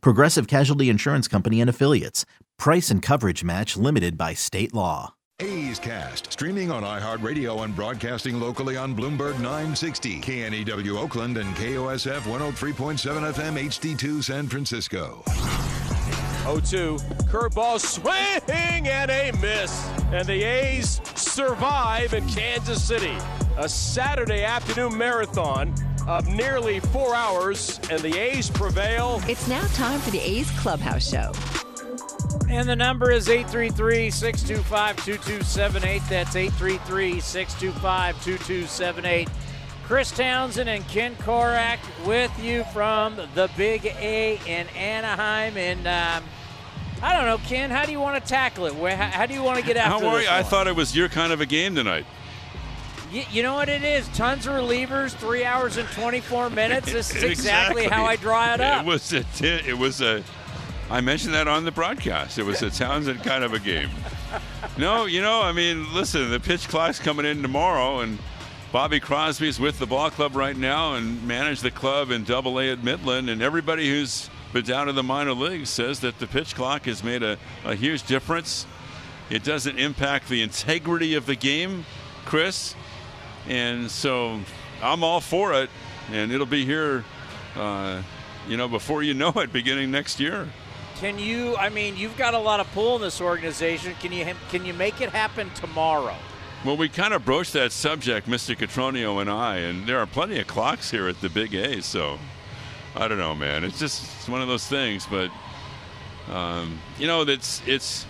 Progressive Casualty Insurance Company and Affiliates. Price and coverage match limited by state law. A's Cast, streaming on iHeartRadio and broadcasting locally on Bloomberg 960, KNEW Oakland, and KOSF 103.7 FM HD2 San Francisco. 0-2, curveball swing and a miss. And the A's survive in Kansas City. A Saturday afternoon marathon of nearly four hours, and the A's prevail. It's now time for the A's Clubhouse Show. And the number is 833 625 2278. That's 833 625 2278. Chris Townsend and Ken Korach with you from the Big A in Anaheim. And um, I don't know, Ken, how do you want to tackle it? Where, how, how do you want to get after How are you? I thought it was your kind of a game tonight. You, you know what it is? Tons of relievers, three hours and 24 minutes. This is exactly, how I draw it up. It was a. T- it was a. I mentioned that on the broadcast. It was a Townsend kind of a game. No, you know, I mean, listen, the pitch clock's coming in tomorrow, and Bobby Crosby's with the ball club right now and managed the club in Double A at Midland, and everybody who's been down in the minor leagues says that the pitch clock has made a, a huge difference. It doesn't impact the integrity of the game, Chris, and so I'm all for it, and it'll be here, uh, you know, before you know it, beginning next year. Can you? I mean, you've got a lot of pull in this organization. Can you? Can you make it happen tomorrow? Well, we kind of broached that subject, Mr. Cotroneo and I, and there are plenty of clocks here at the Big A, so I don't know, man. It's just it's one of those things, but um, you know, that's it's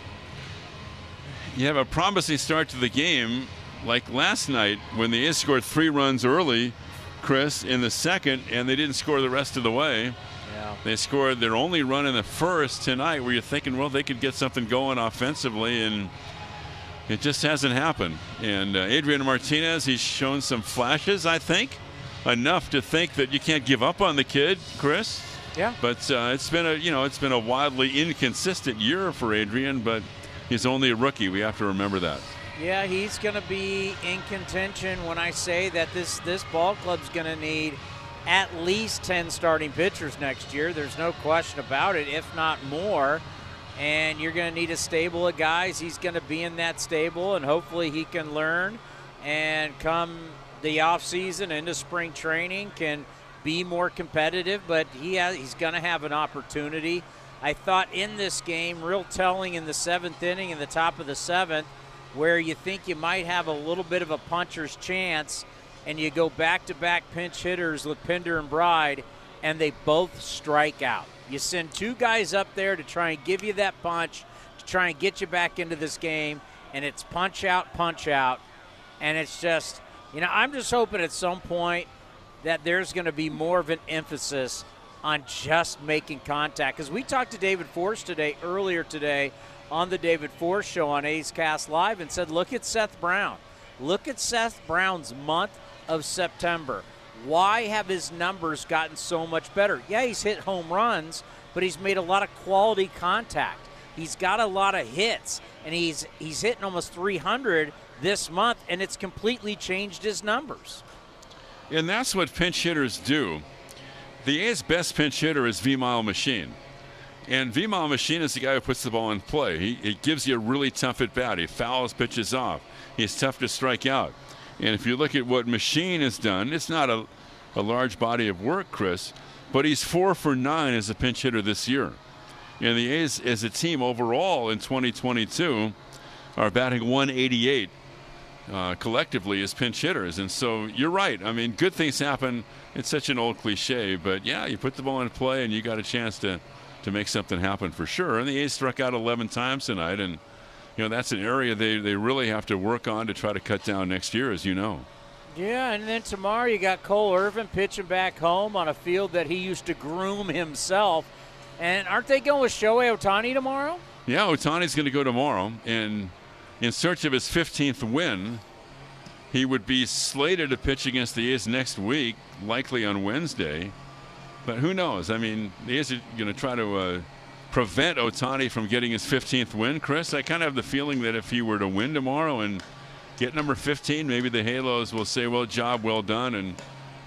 you have a promising start to the game, like last night when the A's scored three runs early, Chris, in the second, and they didn't score the rest of the way. Yeah. They scored their only run in the first tonight, where you're thinking, well, they could get something going offensively, and it just hasn't happened. And uh, Adrian Martinez, he's shown some flashes, I think, enough to think that you can't give up on the kid, Chris. Yeah. But uh, it's been a you know it's been a wildly inconsistent year for Adrian, but he's only a rookie. We have to remember that. Yeah, he's going to be in contention when I say that this this ball club's going to need at least 10 starting pitchers next year. There's no question about it, if not more. And you're going to need a stable of guys. He's going to be in that stable, and hopefully he can learn and come the offseason into spring training can be more competitive, but he has, he's going to have an opportunity. I thought in this game, real telling in the seventh inning, in the top of the seventh, where you think you might have a little bit of a puncher's chance, and you go back to back pinch hitters, Lepinder and Bride, and they both strike out. You send two guys up there to try and give you that punch, to try and get you back into this game, and it's punch out, punch out. And it's just, you know, I'm just hoping at some point that there's going to be more of an emphasis on just making contact. Because we talked to David Forst today, earlier today, on the David Forst show on A's Cast Live, and said, look at Seth Brown. Look at Seth Brown's month of September. Why have his numbers gotten so much better? Yeah, he's hit home runs, but he's made a lot of quality contact. He's got a lot of hits, and he's he's hitting almost 300 this month, and it's completely changed his numbers. And that's what pinch hitters do. The A's best pinch hitter is Vimal Machin. And Vimal Machin is the guy who puts the ball in play. He, he gives you a really tough at bat. He fouls pitches off. He's tough to strike out. And if you look at what Machin has done, it's not a, a large body of work, Chris, but he's four for nine as a pinch hitter this year. And the A's, as a team overall in 2022, are batting 188 uh, collectively as pinch hitters. And so you're right. I mean, good things happen. It's such an old cliche, but yeah, you put the ball in play and you got a chance to, to make something happen for sure. And the A's struck out 11 times tonight, and you know that's an area they, they really have to work on to try to cut down next year, as you know. Yeah, and then tomorrow you got Cole Irvin pitching back home on a field that he used to groom himself. And aren't they going with Shohei Ohtani tomorrow? Yeah, Ohtani's going to go tomorrow, and in search of his 15th win, he would be slated to pitch against the A's next week, likely on Wednesday. But who knows? I mean, the A's are going to try to uh, prevent Ohtani from getting his 15th win. Chris, I kind of have the feeling that if he were to win tomorrow and get number 15, maybe the Halos will say, well, job well done, and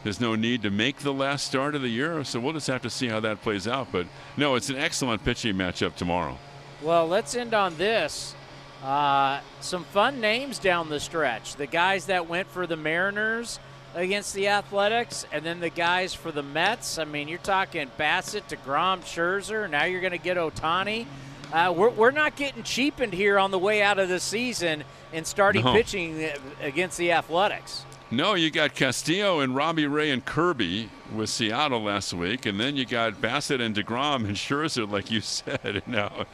there's no need to make the last start of the year. So we'll just have to see how that plays out. But no, it's an excellent pitching matchup tomorrow. Well, let's end on this. Uh, some fun names down the stretch. The guys that went for the Mariners against the Athletics, and then the guys for the Mets. I mean, you're talking Bassitt, DeGrom, Scherzer. Now you're going to get Ohtani. Uh, we're, we're not getting cheapened here on the way out of the season and starting No. pitching against the Athletics. No, you got Castillo and Robbie Ray and Kirby with Seattle last week, and then you got Bassitt and Degrom and Scherzer, like you said, and now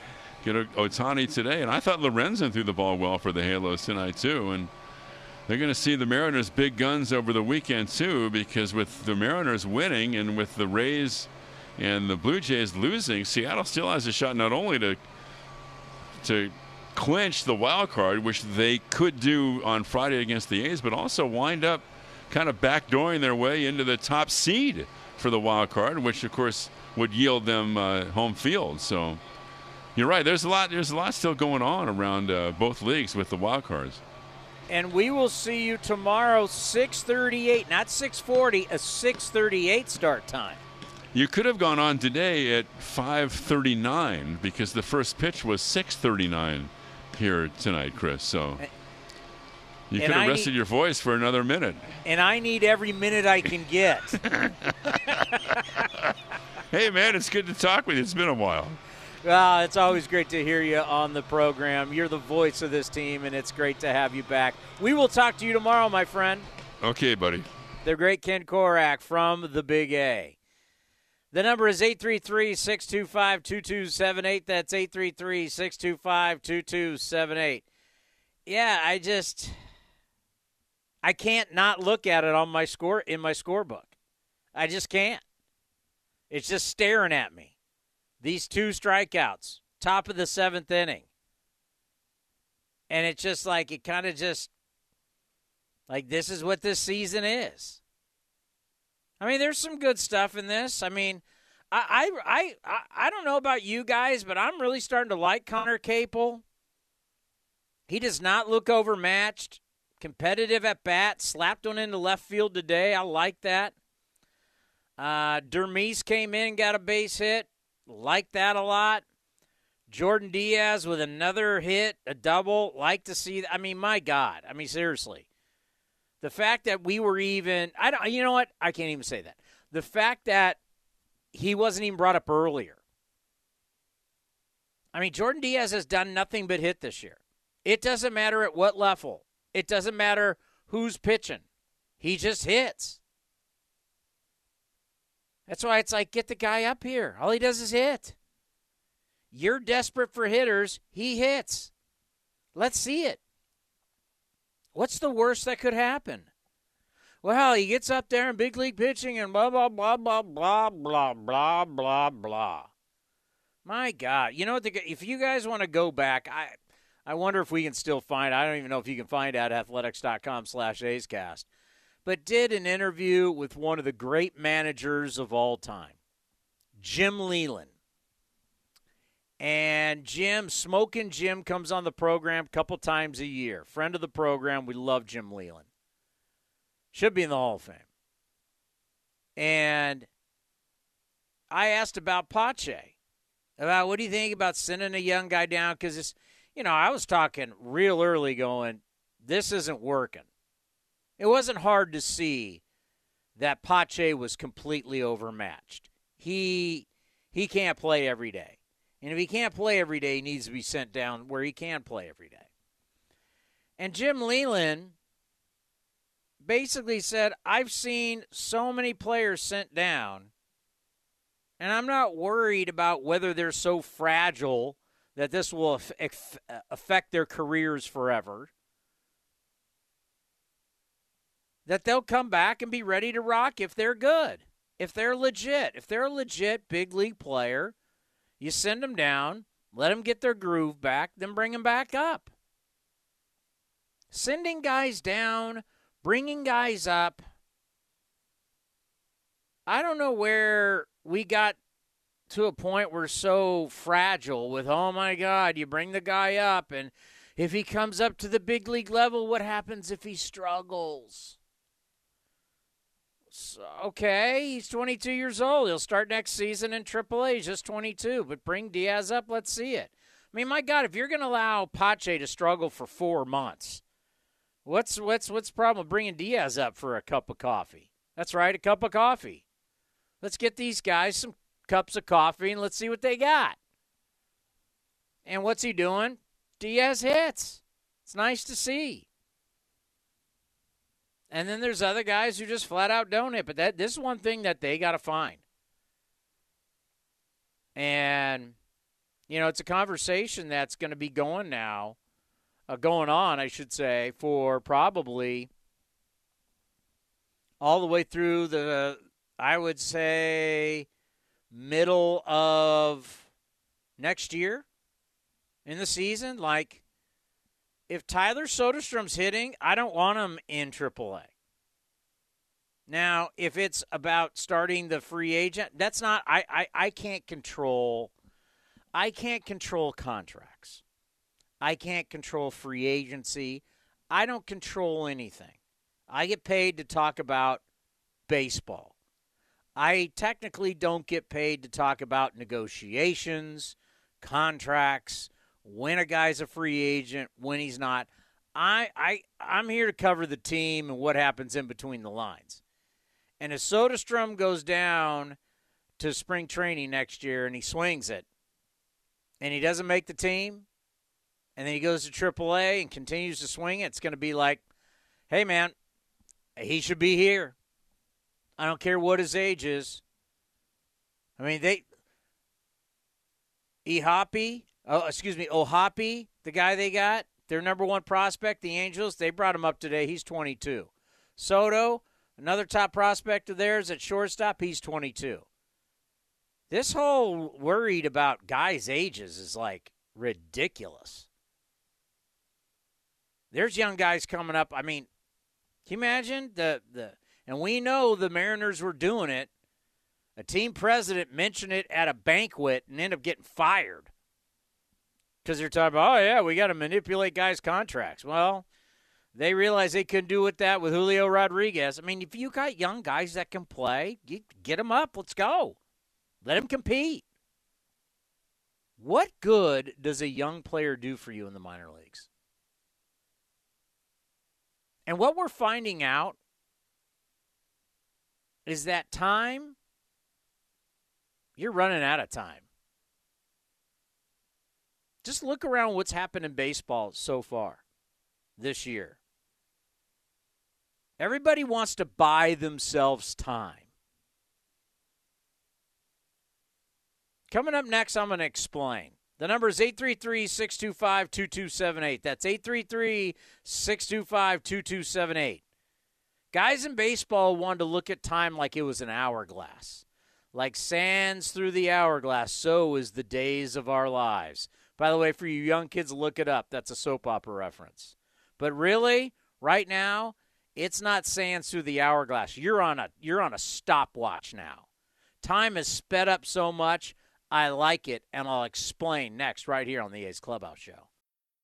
get Ohtani today. And I thought Lorenzen threw the ball well for the Halos tonight too, and they're going to see the Mariners' big guns over the weekend too, because with the Mariners winning and with the Rays and the Blue Jays losing, Seattle still has a shot not only to to clinch the wild card, which they could do on Friday against the A's, but also wind up kind of backdooring their way into the top seed for the wild card, which of course would yield them uh, home field. So you're right. There's a lot. There's a lot still going on around uh, both leagues with the wild cards. And we will see you tomorrow, 6:38, not 6:40, a 6:38 start time. You could have gone on today at 5:39 because the first pitch was 6:39 here tonight, Chris. So you And could have I rested need- your voice for another minute. And I need every minute I can get. Hey, man, it's good to talk with you. It's been a while. Well, it's always great to hear you on the program. You're the voice of this team, and it's great to have you back. We will talk to you tomorrow, my friend. Okay, buddy. The great Ken Korach from the Big A. The number is 833 625 2278. That's 833 625 2278. Yeah, I just. I can't not look at it on my score in my scorebook. I just can't. It's just staring at me. These two strikeouts, top of the seventh inning. And it's just like, it kind of just, like, this is what this season is. I mean, there's some good stuff in this. I mean, I, I, I, I don't know about you guys, but I'm really starting to like Conner Capel. He does not look overmatched. Competitive at bat, slapped one into left field today. I like that. Uh, Dermis came in got a base hit. Like that a lot. Jordan Diaz with another hit, a double. Like to see. I mean, my God. I mean, seriously. The fact that we were even. I don't. You know what? I can't even say that. The fact that he wasn't even brought up earlier. I mean, Jordan Diaz has done nothing but hit this year. It doesn't matter at what level. It doesn't matter who's pitching. He just hits. That's why it's like get the guy up here. All he does is hit. You're desperate for hitters. He hits. Let's see it. What's the worst that could happen? Well, he gets up there in big league pitching and blah, blah, blah, blah, blah, blah, blah, blah, blah. My God. You know what? The, if you guys want to go back, I I wonder if we can still find, I don't even know if you can find at athletics.com slash A'scast, but did an interview with one of the great managers of all time, Jim Leyland. And Jim, Smoking Jim, comes on the program a couple times a year. Friend of the program. We love Jim Leyland. Should be in the Hall of Fame. And I asked about Pache. About what do you think about sending a young guy down? Because it's, you know, I was talking real early going, this isn't working. It wasn't hard to see that Pache was completely overmatched. He he can't play every day. And if he can't play every day, he needs to be sent down where he can play every day. And Jim Leyland basically said, I've seen so many players sent down, and I'm not worried about whether they're so fragile that this will aff- aff- affect their careers forever. That they'll come back and be ready to rock if they're good, if they're legit, if they're a legit big league player. You send them down, let them get their groove back, then bring them back up. Sending guys down, bringing guys up. I don't know where we got to a point we're so fragile with, oh my God, you bring the guy up, and if he comes up to the big league level, what happens if he struggles? Okay, he's 22 years old. He'll start next season in AAA. Just 22, but bring Diaz up. Let's see it. I mean, my God, if you're going to allow Pache to struggle for four months, what's what's what's the problem with bringing Diaz up for a cup of coffee? That's right, a cup of coffee. Let's get these guys some cups of coffee and let's see what they got. And what's he doing? Diaz hits. It's nice to see. And then there's other guys who just flat out don't hit. But that this is one thing that they got to find. And you know, it's a conversation that's going to be going now, uh, going on, I should say, for probably all the way through the, I would say, middle of next year in the season. Like, if Tyler Soderstrom's hitting, I don't want him in AAA. Now, if it's about starting the free agent, that's not I, I, I can't control I can't control contracts. I can't control free agency. I don't control anything. I get paid to talk about baseball. I technically don't get paid to talk about negotiations, contracts, when a guy's a free agent, when he's not. I I I'm here to cover the team and what happens in between the lines. And if Soderstrom goes down to spring training next year and he swings it and he doesn't make the team and then he goes to AAA and continues to swing it, it's going to be like, hey, man, he should be here. I don't care what his age is. I mean, they. Ihapi, oh, excuse me, O'Hoppe, the guy they got, their number one prospect, the Angels, they brought him up today. He's 22. Soto, another top prospect of theirs at shortstop, he's 22. This whole worried about guys' ages is like ridiculous. There's young guys coming up. I mean, can you imagine the the and we know the Mariners were doing it. A team president mentioned it at a banquet and ended up getting fired because they're talking about, oh, yeah, we got to manipulate guys' contracts. Well, they realize they couldn't do with that with Julio Rodriguez. I mean, if you got young guys that can play, get them up. Let's go. Let them compete. What good does a young player do for you in the minor leagues? And what we're finding out is that time, you're running out of time. Just look around what's happened in baseball so far this year. Everybody wants to buy themselves time. Coming up next, I'm going to explain. The number is 833 625 2278. That's 833 625 2278. Guys in baseball wanted to look at time like it was an hourglass. Like sands through the hourglass, so is the days of our lives. By the way, for you young kids, look it up. That's a soap opera reference. But really, right now, it's not sands through the hourglass. You're on a you're on a stopwatch now. Time has sped up so much. I like it, and I'll explain next right here on the A's Clubhouse Show.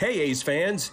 Hey, A's fans.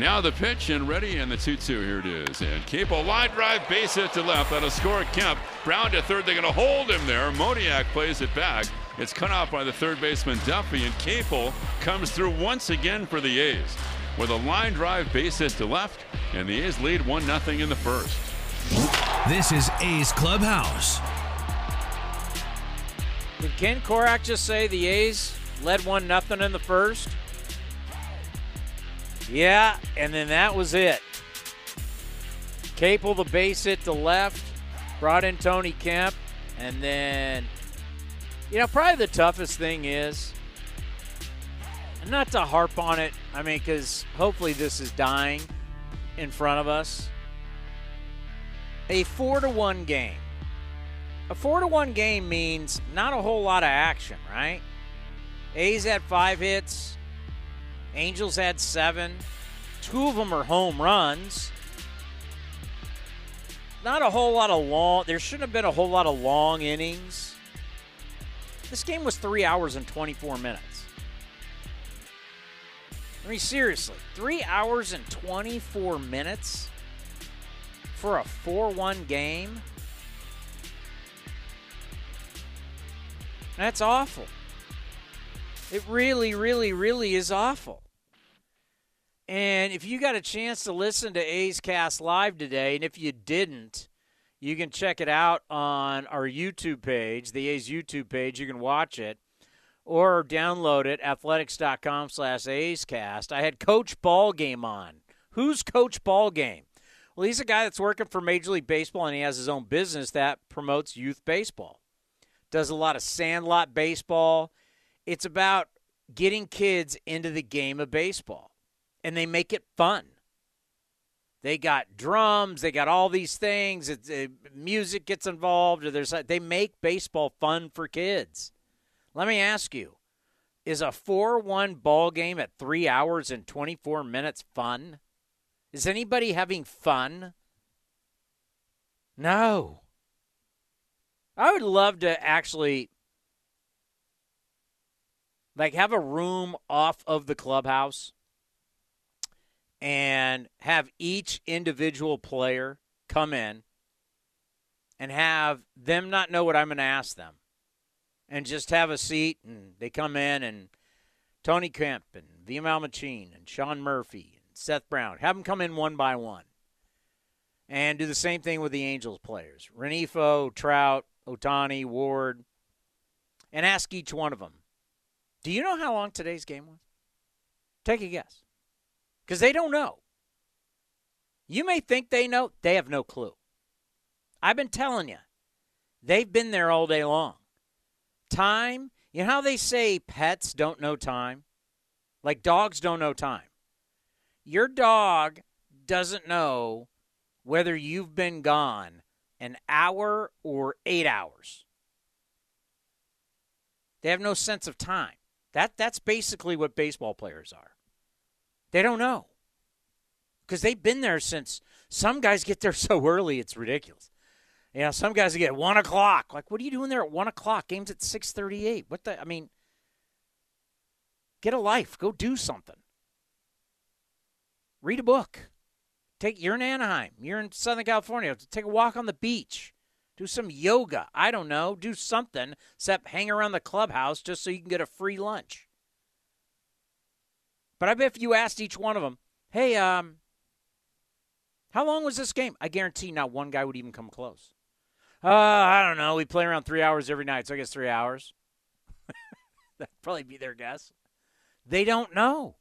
Now the pitch and ready and the 2 2. Here it is. And Capel line drive base hit to left on a score Kemp. Brown to third. They're going to hold him there. Moniak plays it back. It's cut off by the third baseman Duffy, and Capel comes through once again for the A's with a line drive base hit to left, and the A's lead 1 0 in the first. This is A's Clubhouse. Did Ken Korach just say the A's led 1 0 in the first? Yeah, and then that was it. Capel the base hit to left, brought in Tony Kemp, and then, you know, probably the toughest thing is, not to harp on it, I mean, because hopefully this is dying in front of us. A four to one game. A four to one game means not a whole lot of action, right? A's had five hits, Angels had seven. Two of them are home runs. Not a whole lot of long. There shouldn't have been a whole lot of long innings. This game was three hours and 24 minutes. I mean, seriously, three hours and 24 minutes for a 4 1 game? That's awful. It really, really, really is awful. And if you got a chance to listen to A's Cast Live today, and if you didn't, you can check it out on our YouTube page, the A's YouTube page. You can watch it or download it, athletics.com slash A's Cast. I had Coach Ballgame on. Who's Coach Ballgame? Well, he's a guy that's working for Major League Baseball, and he has his own business that promotes youth baseball. Does a lot of sandlot baseball it's about getting kids into the game of baseball, and they make it fun. They got drums, they got all these things. It's, it, music gets involved. Or there's they make baseball fun for kids. Let me ask you: Is a four-one ball game at three hours and twenty-four minutes fun? Is anybody having fun? No. I would love to actually like have a room off of the clubhouse and have each individual player come in and have them not know what I'm going to ask them and just have a seat and they come in and Tony Kemp and Vimal Machin and Sean Murphy and Seth Brown have them come in one by one and do the same thing with the Angels players. Rengifo, Trout, Ohtani, Ward and ask each one of them do you know how long today's game was? Take a guess. Because they don't know. You may think they know, they have no clue. I've been telling you, they've been there all day long. Time, you know how they say pets don't know time? Like dogs don't know time. Your dog doesn't know whether you've been gone an hour or eight hours. They have no sense of time. That that's basically what baseball players are. They don't know because they've been there since. Some guys get there so early, it's ridiculous. You know, some guys get one o'clock. Like, what are you doing there at one o'clock? Game's at six thirty-eight. What the? I mean, get a life. Go do something. Read a book. Take. You're in Anaheim. You're in Southern California. Take a walk on the beach. Do some yoga. I don't know. Do something except hang around the clubhouse just so you can get a free lunch. But I bet if you asked each one of them, Hey, um, how long was this game? I guarantee not one guy would even come close. Uh, I don't know. We play around three hours every night, so I guess three hours. That'd probably be their guess. They don't know.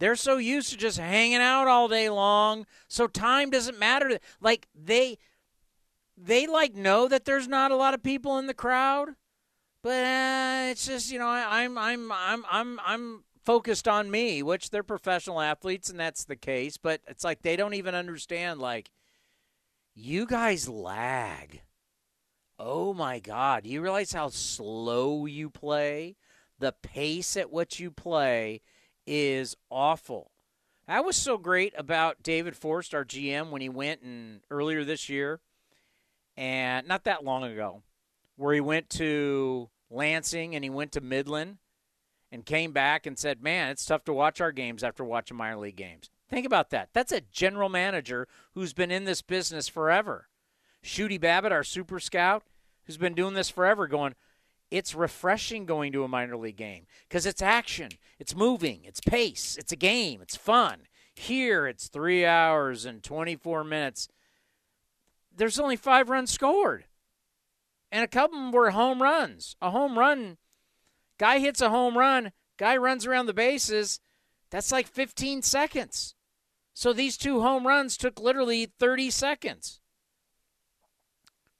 They're so used to just hanging out all day long, so time doesn't matter. Like they, they like know that there's not a lot of people in the crowd, but uh, it's just you know I, I'm I'm I'm I'm I'm focused on me, which they're professional athletes and that's the case. But it's like they don't even understand like you guys lag. Oh my God. You realize how slow you play? The pace at which you play is awful. That was so great about David Forst, our GM, when he went and earlier this year, and not that long ago, where he went to Lansing and he went to Midland and came back and said, Man, it's tough to watch our games after watching minor league games. Think about that. That's a general manager who's been in this business forever. Shooty Babitt, our super scout, who's been doing this forever, going, it's refreshing going to a minor league game because it's action, it's moving, it's pace, it's a game, it's fun. Here, it's three hours and 24 minutes. There's only five runs scored, and a couple of them were home runs. A home run, guy hits a home run, guy runs around the bases. That's like 15 seconds. So these two home runs took literally 30 seconds.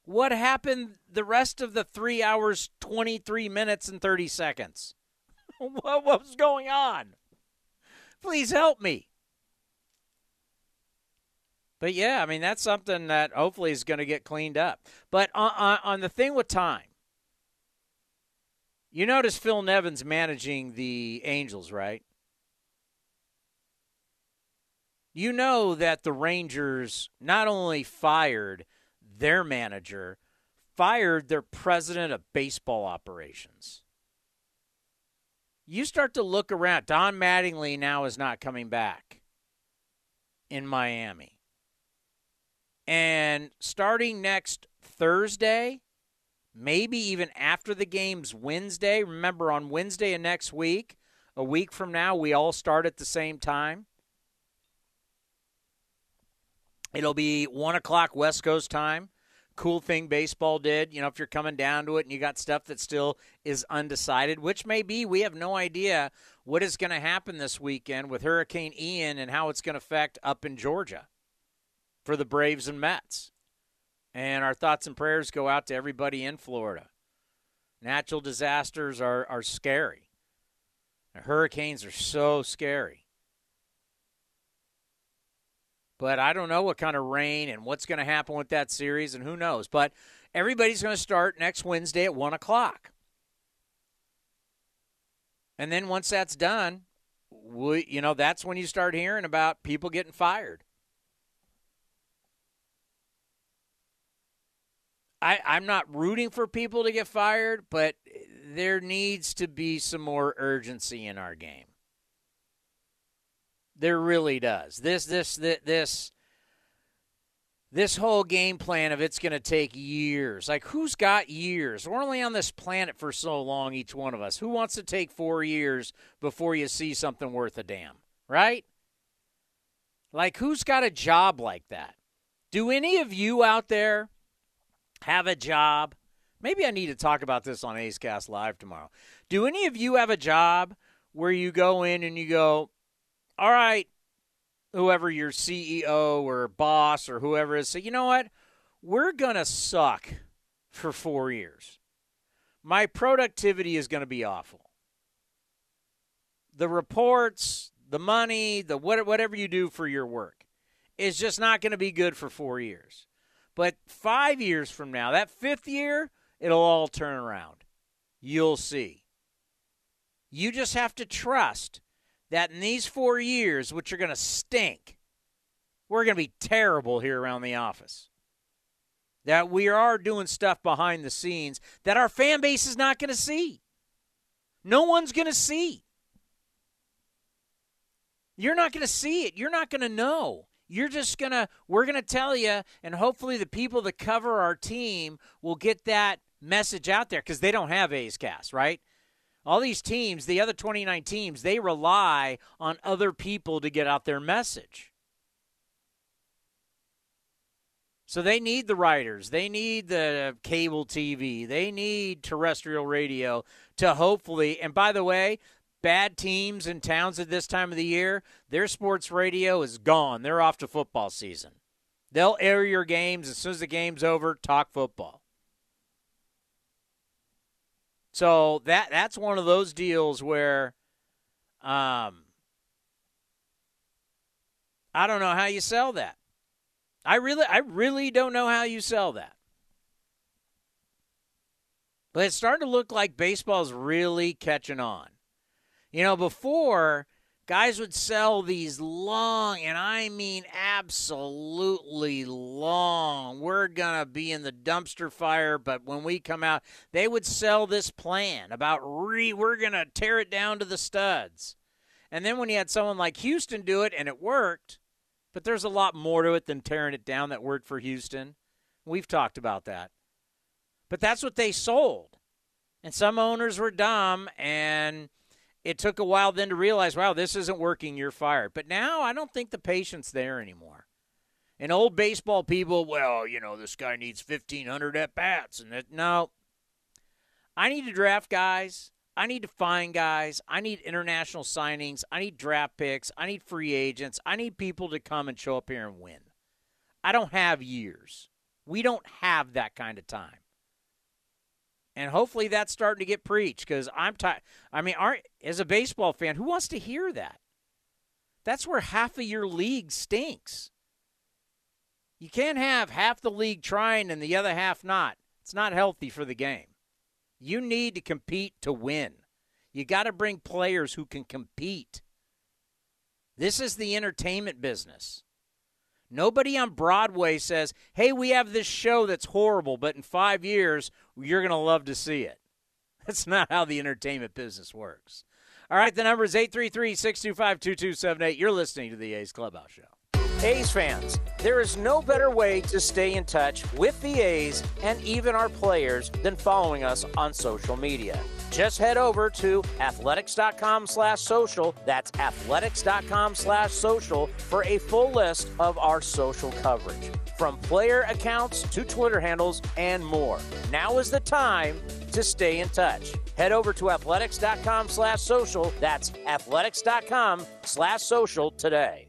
What happened the rest of the three hours, 23 minutes, and 30 seconds? what was going on? Please help me. But yeah, I mean, that's something that hopefully is going to get cleaned up. But on, on, the thing with time, you notice Phil Nevin's managing the Angels, right? You know that the Rangers not only fired their manager, fired their president of baseball operations. You start to look around. Don Mattingly now is not coming back in Miami. And starting next Thursday, maybe even after the game's Wednesday, remember on Wednesday of next week, a week from now, we all start at the same time. It'll be 1 o'clock West Coast time cool thing baseball did. You know, if you're coming down to it and you got stuff that still is undecided, which may be, we have no idea what is going to happen this weekend with Hurricane Ian and how it's going to affect up in Georgia for the Braves and Mets. And our thoughts and prayers go out to everybody in Florida. Natural disasters are, are scary. Hurricanes are so scary. But I don't know what kind of rain and what's going to happen with that series, and who knows. But everybody's going to start next Wednesday at 1 o'clock. And then once that's done, we, you know, that's when you start hearing about people getting fired. I, I'm not rooting for people to get fired, but there needs to be some more urgency in our game. There really does. This this this this, this whole game plan of it's going to take years. Like who's got years? We're only on this planet for so long each one of us. Who wants to take 4 years before you see something worth a damn, right? Like who's got a job like that? Do any of you out there have a job? Maybe I need to talk about this on A's Cast Live tomorrow. Do any of you have a job where you go in and you go, all right, whoever your CEO or boss or whoever is, say, you know what? We're going to suck for four years. My productivity is going to be awful. The reports, the money, the whatever you do for your work is just not going to be good for four years. But five years from now, that fifth year, it'll all turn around. You'll see. You just have to trust that in these four years, which are going to stink, we're going to be terrible here around the office. That we are doing stuff behind the scenes that our fan base is not going to see. No one's going to see. You're not going to see it. You're not going to know. You're just going to, we're going to tell you, and hopefully the people that cover our team will get that message out there because they don't have A's Cast, right? All these teams, the other 29 teams, they rely on other people to get out their message. So they need the writers, they need the cable TV, they need terrestrial radio to hopefully, and by the way, bad teams and towns at this time of the year, their sports radio is gone. They're off to football season. They'll air your games as soon as the game's over, talk football. So that that's one of those deals where um I don't know how you sell that. I really I really don't know how you sell that. But it's starting to look like baseball's really catching on. You know, before guys would sell these long, and I mean absolutely long. We're going to be in the dumpster fire, but when we come out, they would sell this plan about re, we're going to tear it down to the studs. And then when you had someone like Houston do it and it worked, but there's a lot more to it than tearing it down that worked for Houston. We've talked about that. But that's what they sold. And some owners were dumb and it took a while then to realize, wow, this isn't working, you're fired. But now I don't think the patience there anymore. And old baseball people, well, you know, this guy needs 1,500 at bats. And that, no. I need to draft guys. I need to find guys. I need international signings. I need draft picks. I need free agents. I need people to come and show up here and win. I don't have years. We don't have that kind of time. And hopefully that's starting to get preached because I'm tired. I mean, aren't, as a baseball fan, who wants to hear that? That's where half of your league stinks. You can't have half the league trying and the other half not. It's not healthy for the game. You need to compete to win. You got to bring players who can compete. This is the entertainment business. Nobody on Broadway says, hey, we have this show that's horrible, but in five years, you're going to love to see it. That's not how the entertainment business works. All right, the number is 833 625 2278. You're listening to the A's Clubhouse Show. A's fans, there is no better way to stay in touch with the A's and even our players than following us on social media. Just head over to athletics.com slash social. That's athletics.com slash social for a full list of our social coverage. From player accounts to Twitter handles and more. Now is the time to stay in touch. Head over to athletics.com slash social. That's athletics.com slash social today.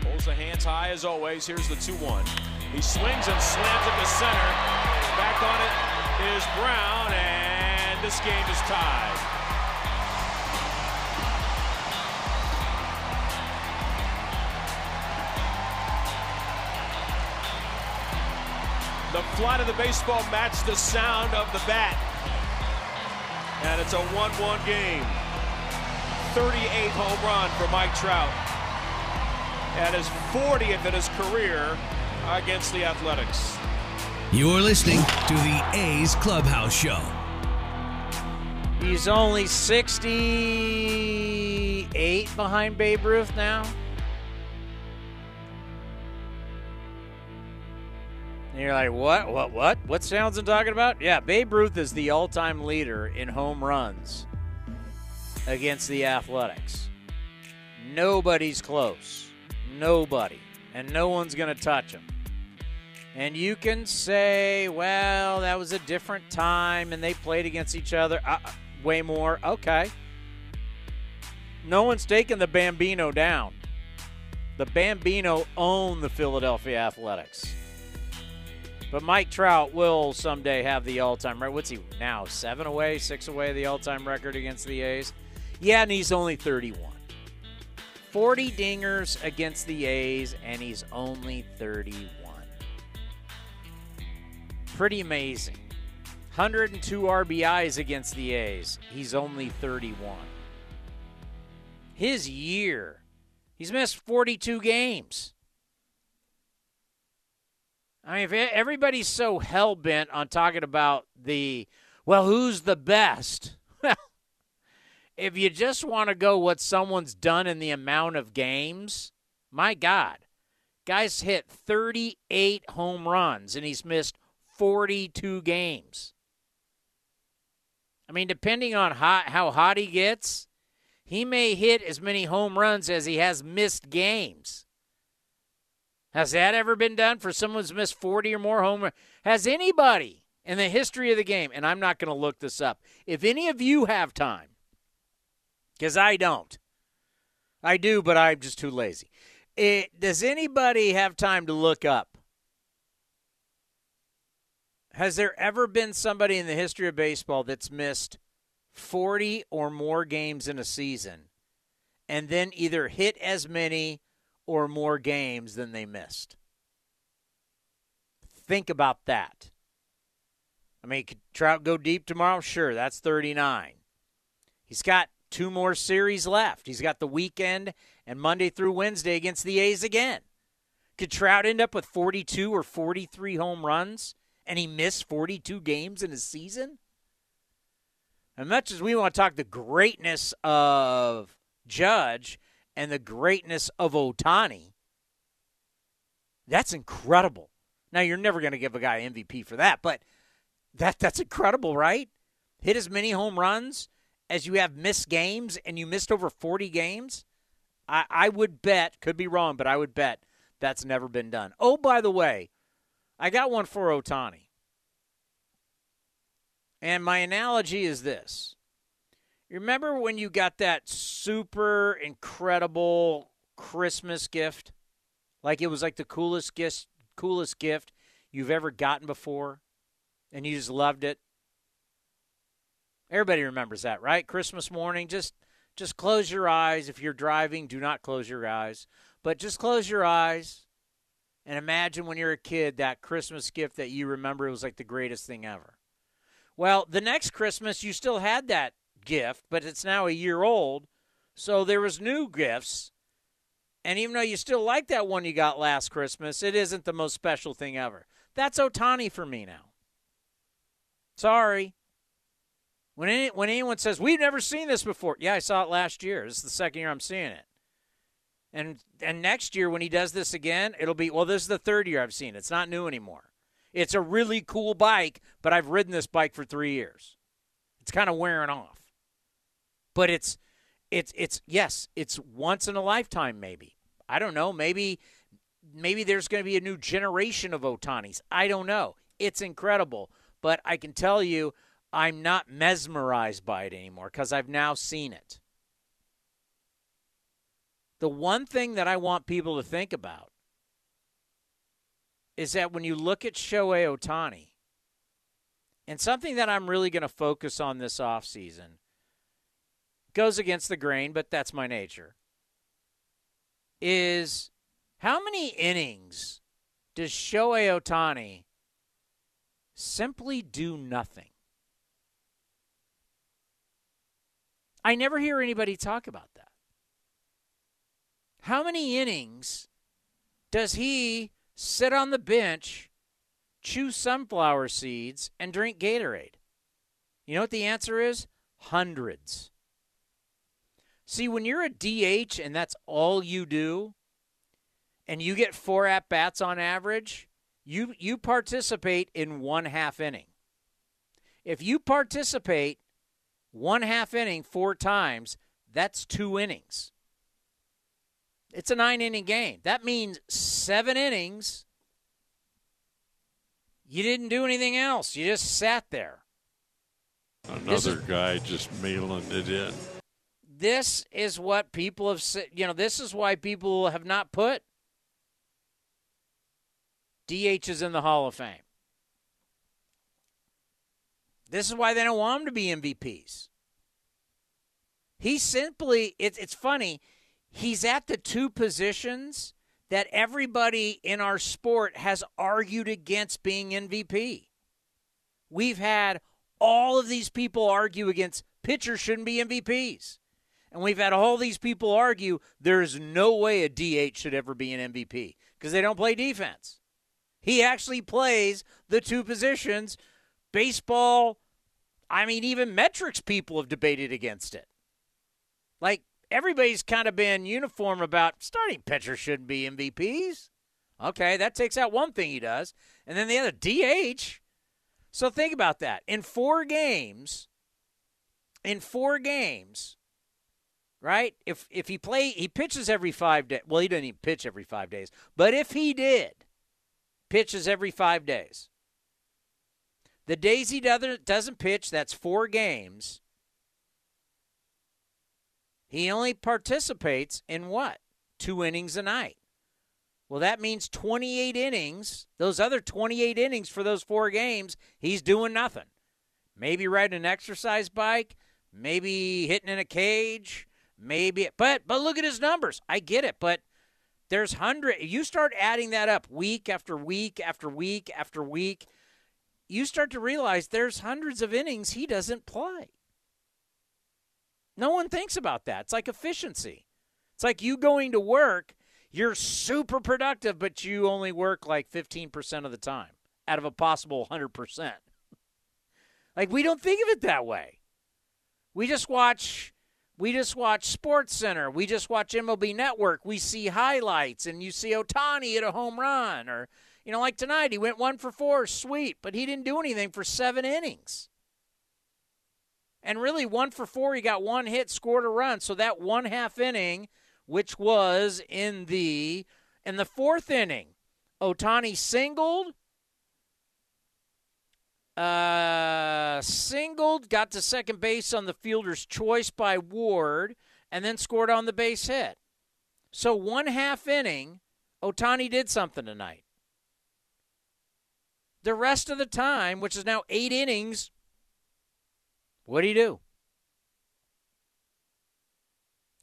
Pulls the hands high as always. Here's the 2 1. He swings and slams it to center. Back on it is Brown, and this game is tied. The flight of the baseball matched the sound of the bat. And it's a 1 1 game. 38th home run for Mike Trout. And his 40th in his career against the Athletics. You're listening to the A's Clubhouse Show. He's only 68 behind Babe Ruth now. And you're like, what? What? What? What's Townsend talking about? Yeah, Babe Ruth is the all time leader in home runs against the Athletics. Nobody's close. Nobody. And no one's going to touch him. And you can say, well, that was a different time and they played against each other uh, way more. Okay. No one's taking the Bambino down. The Bambino owned the Philadelphia Athletics. But Mike Trout will someday have the all time record. What's he now? Seven away, six away, the all time record against the A's? Yeah, and he's only 31. 40 dingers against the A's, and he's only 31. Pretty amazing. 102 RBIs against the A's. He's only 31. His year, he's missed 42 games. I mean, everybody's so hell bent on talking about the, well, who's the best? If you just want to go what someone's done in the amount of games, my God. Guy's hit 38 home runs and he's missed 42 games. I mean, depending on hot, how hot he gets, he may hit as many home runs as he has missed games. Has that ever been done for someone who's missed 40 or more home runs? Has anybody in the history of the game, and I'm not going to look this up, if any of you have time, because I don't. I do, but I'm just too lazy. It, does anybody have time to look up? Has there ever been somebody in the history of baseball that's missed 40 or more games in a season and then either hit as many or more games than they missed? Think about that. I mean, could Trout go deep tomorrow? Sure, that's 39. He's got two more series left. He's got the weekend and Monday through Wednesday against the A's again. Could Trout end up with 42 or 43 home runs and he missed 42 games in a season? As much as we want to talk the greatness of Judge and the greatness of Ohtani, that's incredible. Now you're never going to give a guy MVP for that, but that that's incredible, right? Hit as many home runs as you have missed games, and you missed over 40 games. I, I would bet, could be wrong, but I would bet that's never been done. Oh, by the way, I got one for Ohtani. And my analogy is this. You remember when you got that super incredible Christmas gift? Like it was like the coolest gift coolest gift you've ever gotten before and you just loved it. Everybody remembers that, right? Christmas morning, just just close your eyes if you're driving, do not close your eyes, but just close your eyes and imagine when you're a kid that Christmas gift that you remember was like the greatest thing ever. Well, the next Christmas you still had that gift, but it's now a year old. So there was new gifts. And even though you still like that one you got last Christmas, it isn't the most special thing ever. That's Ohtani for me now. Sorry. When any, when anyone says we've never seen this before, yeah, I saw it last year. This is the second year I'm seeing it. And and next year when he does this again, it'll be well. This is the third year I've seen it. It's not new anymore. It's a really cool bike, but I've ridden this bike for three years. It's kind of wearing off. But it's it's it's yes, it's once in a lifetime maybe. I don't know. Maybe maybe there's going to be a new generation of Ohtanis. I don't know. It's incredible, but I can tell you I'm not mesmerized by it anymore because I've now seen it. The one thing that I want people to think about is that when you look at Shohei Ohtani, and something that I'm really going to focus on this offseason goes against the grain, but that's my nature, is how many innings does Shohei Ohtani simply do nothing? I never hear anybody talk about that. How many innings does he sit on the bench, chew sunflower seeds, and drink Gatorade? You know what the answer is? Hundreds. See, when you're a DH and that's all you do, and you get four at bats on average, you you participate in one half inning. If you participate one half inning four times, that's two innings. It's a nine inning game. That means seven innings. You didn't do anything else. You just sat there. Another guy just mailing it in. This is what people have said. You know, this is why people have not put DHs in the Hall of Fame. This is why they don't want him to be MVPs. He simply, it, it's funny, he's at the two positions that everybody in our sport has argued against being MVP. We've had all of these people argue against pitchers shouldn't be MVPs. And we've had all these people argue there's no way a DH should ever be an MVP because they don't play defense. He actually plays the two positions. Baseball, I mean, even metrics people have debated against it. Like, everybody's kind of been uniform about starting pitchers shouldn't be MVPs. Okay, that takes out one thing he does. And then the other, DH. So think about that. In four games, in four games, right? If if he play he pitches every five days. Well, he doesn't even pitch every five days. But if he did, pitches every five days. The days he doesn't pitch, that's four games. He only participates in what? Two innings a night. Well, that means 28 innings. Those other 28 innings for those four games, he's doing nothing. Maybe riding an exercise bike, maybe hitting in a cage, maybe. But but look at his numbers. I get it, but there's hundred. You start adding that up week after week after week after week. You start to realize there's hundreds of innings he doesn't play. No one thinks about that. It's like efficiency. It's like you going to work, you're super productive, but you only work like 15% of the time out of a possible 100%. like, we don't think of it that way. We just watch. We just watch Sports Center. We just watch MLB Network. We see highlights, and you see Ohtani hit a home run, or you know, like tonight, he went one for four, sweet, but he didn't do anything for seven innings. And really, one for four, he got one hit, scored a run. So that one half inning, which was in the in the fourth inning, Ohtani singled, uh, singled, got to second base on the fielder's choice by Ward, and then scored on the base hit. So one half inning, Ohtani did something tonight. The rest of the time, which is now eight innings, what do you do?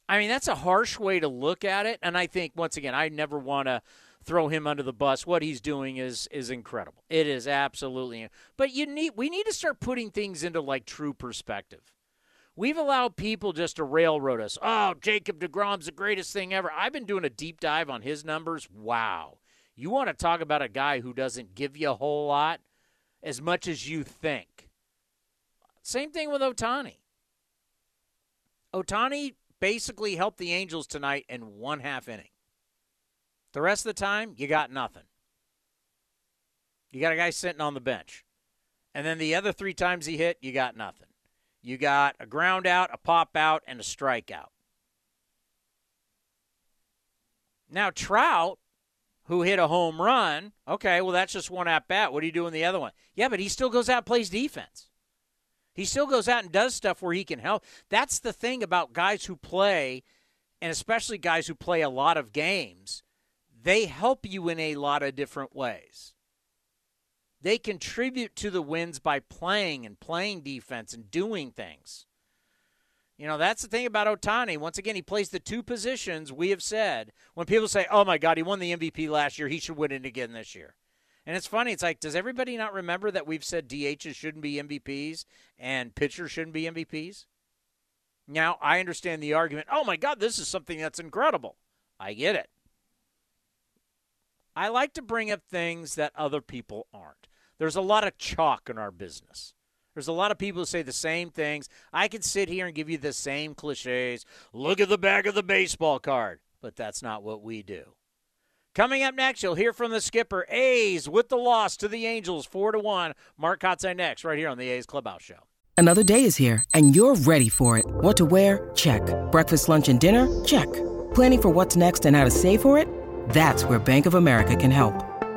I mean, that's a harsh way to look at it. And I think, once again, I never want to throw him under the bus. What he's doing is is incredible. It is absolutely. But you need we need to start putting things into like true perspective. We've allowed people just to railroad us. Oh, Jacob DeGrom's the greatest thing ever. I've been doing a deep dive on his numbers. Wow. You want to talk about a guy who doesn't give you a whole lot as much as you think. Same thing with Ohtani. Ohtani basically helped the Angels tonight in one half inning. The rest of the time, you got nothing. You got a guy sitting on the bench. And then the other three times he hit, you got nothing. You got a ground out, a pop out, and a strikeout. Now, Trout, who hit a home run, okay, well, that's just one at bat. What do you do in the other one? Yeah, but he still goes out and plays defense. He still goes out and does stuff where he can help. That's the thing about guys who play, and especially guys who play a lot of games, they help you in a lot of different ways. They contribute to the wins by playing and playing defense and doing things. You know, that's the thing about Ohtani. Once again, he plays the two positions we have said. When people say, oh my God, he won the MVP last year, he should win it again this year. And it's funny. It's like, does everybody not remember that we've said DHs shouldn't be MVPs and pitchers shouldn't be MVPs? Now, I understand the argument. Oh my God, this is something that's incredible. I get it. I like to bring up things that other people aren't. There's a lot of chalk in our business. There's a lot of people who say the same things. I could sit here and give you the same cliches. Look at the back of the baseball card. But that's not what we do. Coming up next, you'll hear from the skipper. A's with the loss to the Angels, 4 to 1. Mark Kotsay next, right here on the A's Clubhouse Show. Another day is here, and you're ready for it. What to wear? Check. Breakfast, lunch, and dinner? Check. Planning for what's next and how to save for it? That's where Bank of America can help.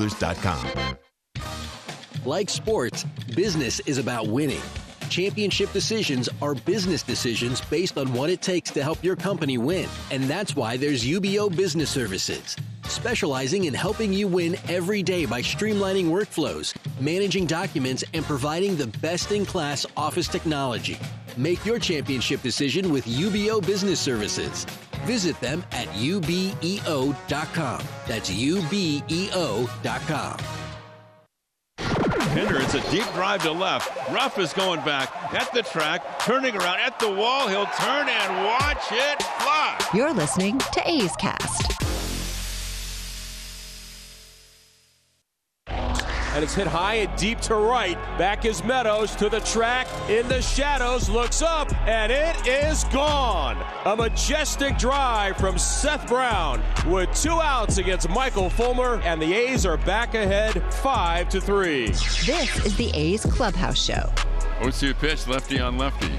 NorCalHondaDealers.com. Like sports, business is about winning. Championship decisions are business decisions based on what it takes to help your company win. And that's why there's UBEO Business Services, specializing in helping you win every day by streamlining workflows, managing documents, and providing the best in class office technology. Make your championship decision with UBEO Business Services. Visit them at ubeo.com. That's ubeo.com. Pinder, it's a deep drive to left. Ruff is going back at the track, turning around at the wall. He'll turn and watch it fly. You're listening to A's Cast. And it's hit high and deep to right. Back is Meadows to the track in the shadows, looks up, and it is gone. A majestic drive from Seth Brown with two outs against Michael Fulmer, and the A's are back ahead five to three. This is the A's Clubhouse Show. 0-2 pitch, lefty on lefty.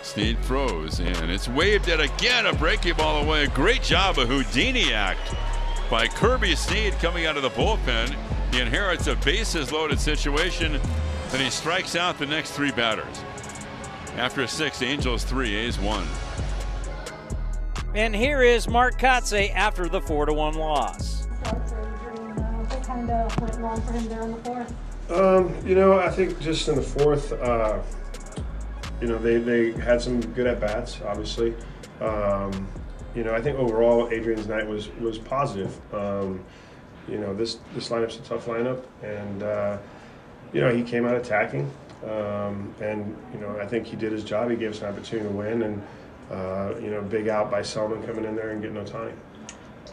Snead throws, and it's waved at again. A breaking ball away. A great job of Houdini act by Kirby Snead coming out of the bullpen. He inherits a bases loaded situation, and he strikes out the next three batters. After a six, Angels three, A's one. And here is Mark Kotsay after the 4 to 1 loss. What kind of went wrong for him there in the fourth? Um, you know, I think just in the fourth, uh, you know, they, they had some good at bats, obviously. Um, you know, I think overall Adrian's night was was positive. Um, you know, this this lineup's a tough lineup, and uh, you know he came out attacking, um, and you know I think he did his job. He gave us an opportunity to win, and uh, you know, big out by Selman coming in there and getting Ohtani.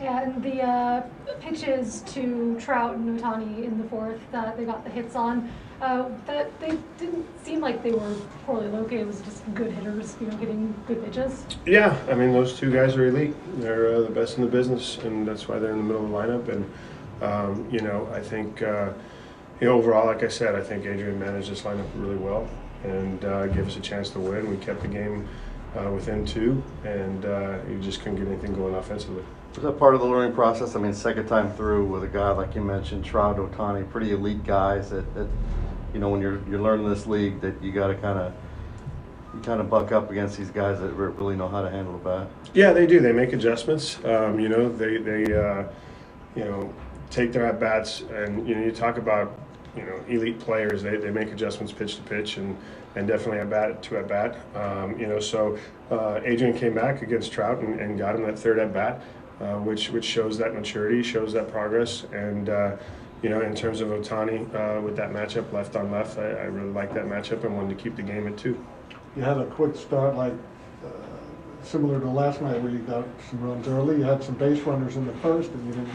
And the uh, pitches to Trout and Ohtani in the fourth that they got the hits on, uh, that they didn't seem like they were poorly located. It was just good hitters, you know, hitting good pitches. Yeah, I mean those two guys are elite. They're uh, the best in the business, and that's why they're in the middle of the lineup. And um, you know, I think uh, you know, overall, like I said, I think Adrian managed this lineup really well and uh, gave us a chance to win. We kept the game uh, within two, and you just couldn't get anything going offensively. Was that part of the learning process? I mean, second time through with a guy like you mentioned, Trout, Ohtani, pretty elite guys that, that you know, when you're you're learning this league, that you got to kind of you kind of buck up against these guys that really know how to handle the bat. Yeah, they do. They make adjustments. Um, you know, they they uh, you know take their at bats, and you know, you talk about you know elite players. They, they make adjustments pitch to pitch, and and definitely at bat to at bat. Um, you know, so uh, Adrian came back against Trout and, and got him that third at bat, uh, which which shows that maturity, shows that progress, and. Uh, you know, in terms of Ohtani uh, with that matchup, left on left, I, I really like that matchup and wanted to keep the game at two. You had a quick start, like uh, similar to last night, where you got some runs early. You had some base runners in the first, and you didn't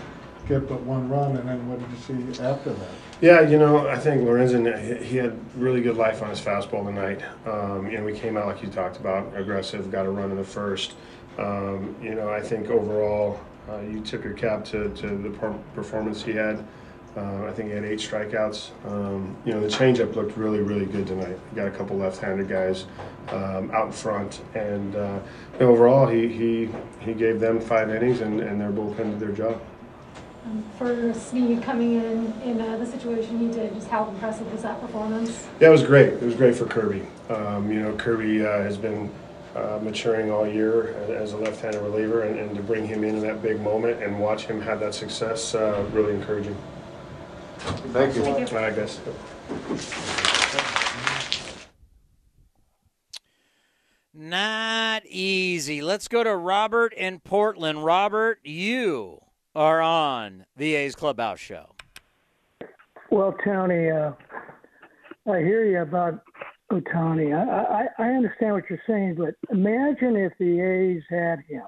get but one run. And then what did you see after that? Yeah, you know, I think Lorenzen, he had really good life on his fastball tonight. Um, you know, we came out like you talked about, aggressive, got a run in the first. Um, you know, I think overall, uh, you tip your cap to, to the performance he had. Uh, I think he had eight strikeouts. Um, you know, the changeup looked really, really good tonight. He got a couple left-handed guys um, out in front, and uh, overall, he, he he gave them five innings, and, and their bullpen did their job. Um, for Snead coming in in uh, the situation he did, just how impressive was that performance? Yeah, it was great. It was great for Kirby. Um, you know, Kirby uh, has been uh, maturing all year as a left-handed reliever, and, and, to bring him in in that big moment and watch him have that success, uh, really encouraging. Thank you. Thank you. I guess. Not easy. Let's go to Robert in Portland. Robert, you are on the A's Clubhouse show. Well, Tony, uh, I hear you about Ohtani. I, I, I understand what you're saying, but imagine if the A's had him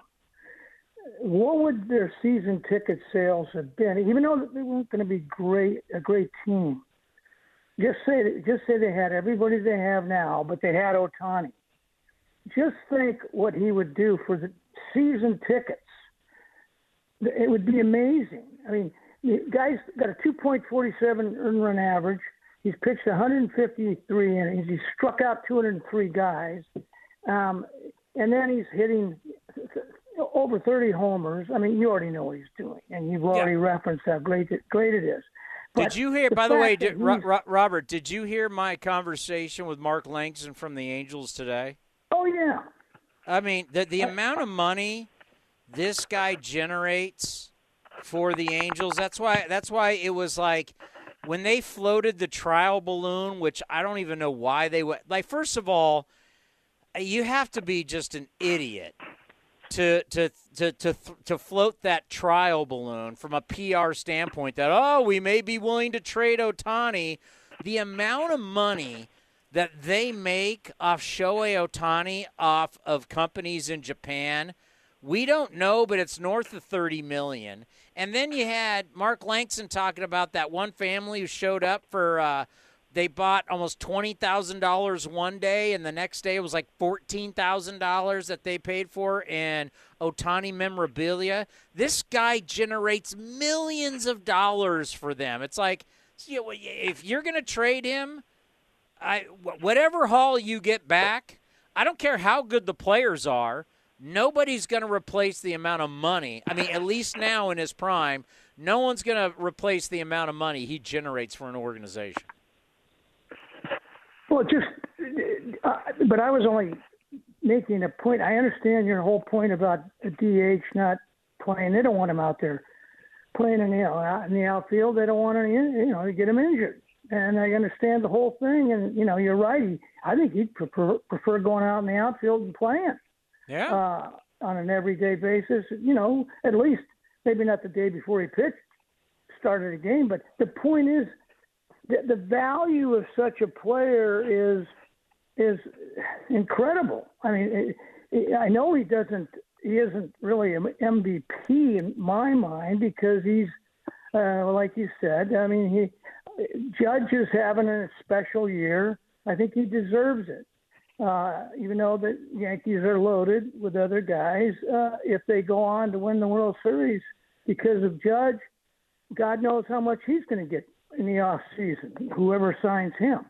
what would their season ticket sales have been? Even though they weren't going to be great, a great team. Just say, just say they had everybody they have now, but they had Ohtani. Just think what he would do for the season tickets. It would be amazing. I mean, the guy's got a 2.47 earned run average. He's pitched 153 innings. He's struck out 203 guys, um, and then he's hitting over 30 homers. I mean, you already know what he's doing, and you've already yeah. referenced how great it, great it is. But did you hear? The by the way, did, Robert, did you hear my conversation with Mark Langston from the Angels today? Oh yeah. I mean, the the amount of money this guy generates for the Angels. That's why. That's why it was like when they floated the trial balloon, which I don't even know why they would. Like, first of all, you have to be just an idiot to to to to to float that trial balloon from a PR standpoint that oh we may be willing to trade Ohtani. the amount of money that they make off Shohei Ohtani off of companies in Japan, we don't know, but it's north of thirty million. And then you had Mark Langston talking about that one family who showed up for. Uh, they bought almost twenty thousand dollars one day, and the next day it was like fourteen thousand dollars that they paid for in Ohtani memorabilia. This guy generates millions of dollars for them. It's like if you're going to trade him, I whatever haul you get back, I don't care how good the players are. Nobody's going to replace the amount of money. I mean, at least now in his prime, no one's going to replace the amount of money he generates for an organization. Well, just, uh, but I was only making a point. I understand your whole point about the DH not playing. They don't want him out there playing in the out in the outfield. They don't want to, you know, get him injured. And I understand the whole thing. And you know, you're right. I think he'd prefer prefer going out in the outfield and playing. Yeah. Uh, on an everyday basis, you know, at least maybe not the day before he pitched, started a game. But the point is, the, the value of such a player is is incredible. I mean, I know he doesn't he isn't really an MVP in my mind because he's uh, like you said. I mean, he Judge is having a special year. I think he deserves it. Uh, even though the Yankees are loaded with other guys, uh, if they go on to win the World Series because of Judge, God knows how much he's going to get in the off season, whoever signs him.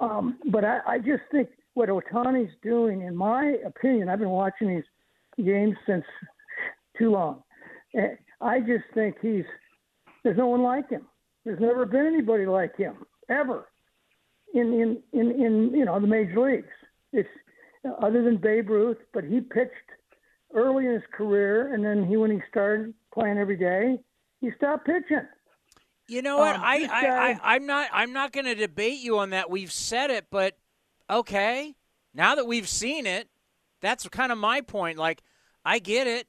Um, but I, I just think what Ohtani's doing, in my opinion, I've been watching these games since too long. I just think he's there's no one like him. There's never been anybody like him ever in in in, in you know the major leagues. It's other than Babe Ruth, but he pitched early in his career, and then he when he started playing every day, he stopped pitching You know what? Um, I, this I, guy- I, I'm not. I'm not going to debate you on that. We've said it, but okay. Now that we've seen it, that's kind of my point. Like, I get it.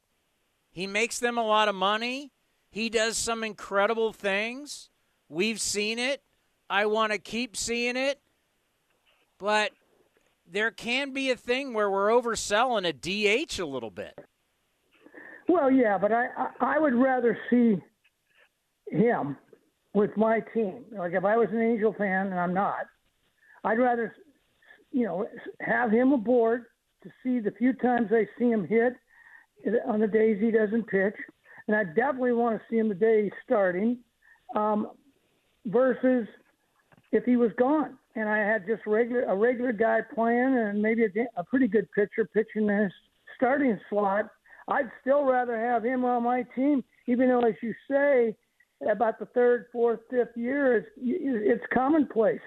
He makes them a lot of money. He does some incredible things. We've seen it. I want to keep seeing it. But there can be a thing where we're overselling a DH a little bit. Well, yeah, but I, I would rather see him with my team. Like if I was an Angel fan, and I'm not, I'd rather, you know, have him aboard to see the few times I see him hit on the days he doesn't pitch, and I definitely want to see him the day he's starting, um, versus if he was gone and I had just regular a regular guy playing and maybe a, a pretty good pitcher pitching in his starting slot. I'd still rather have him on my team, even though, as you say, about the third, fourth, fifth year, it's, it's commonplace.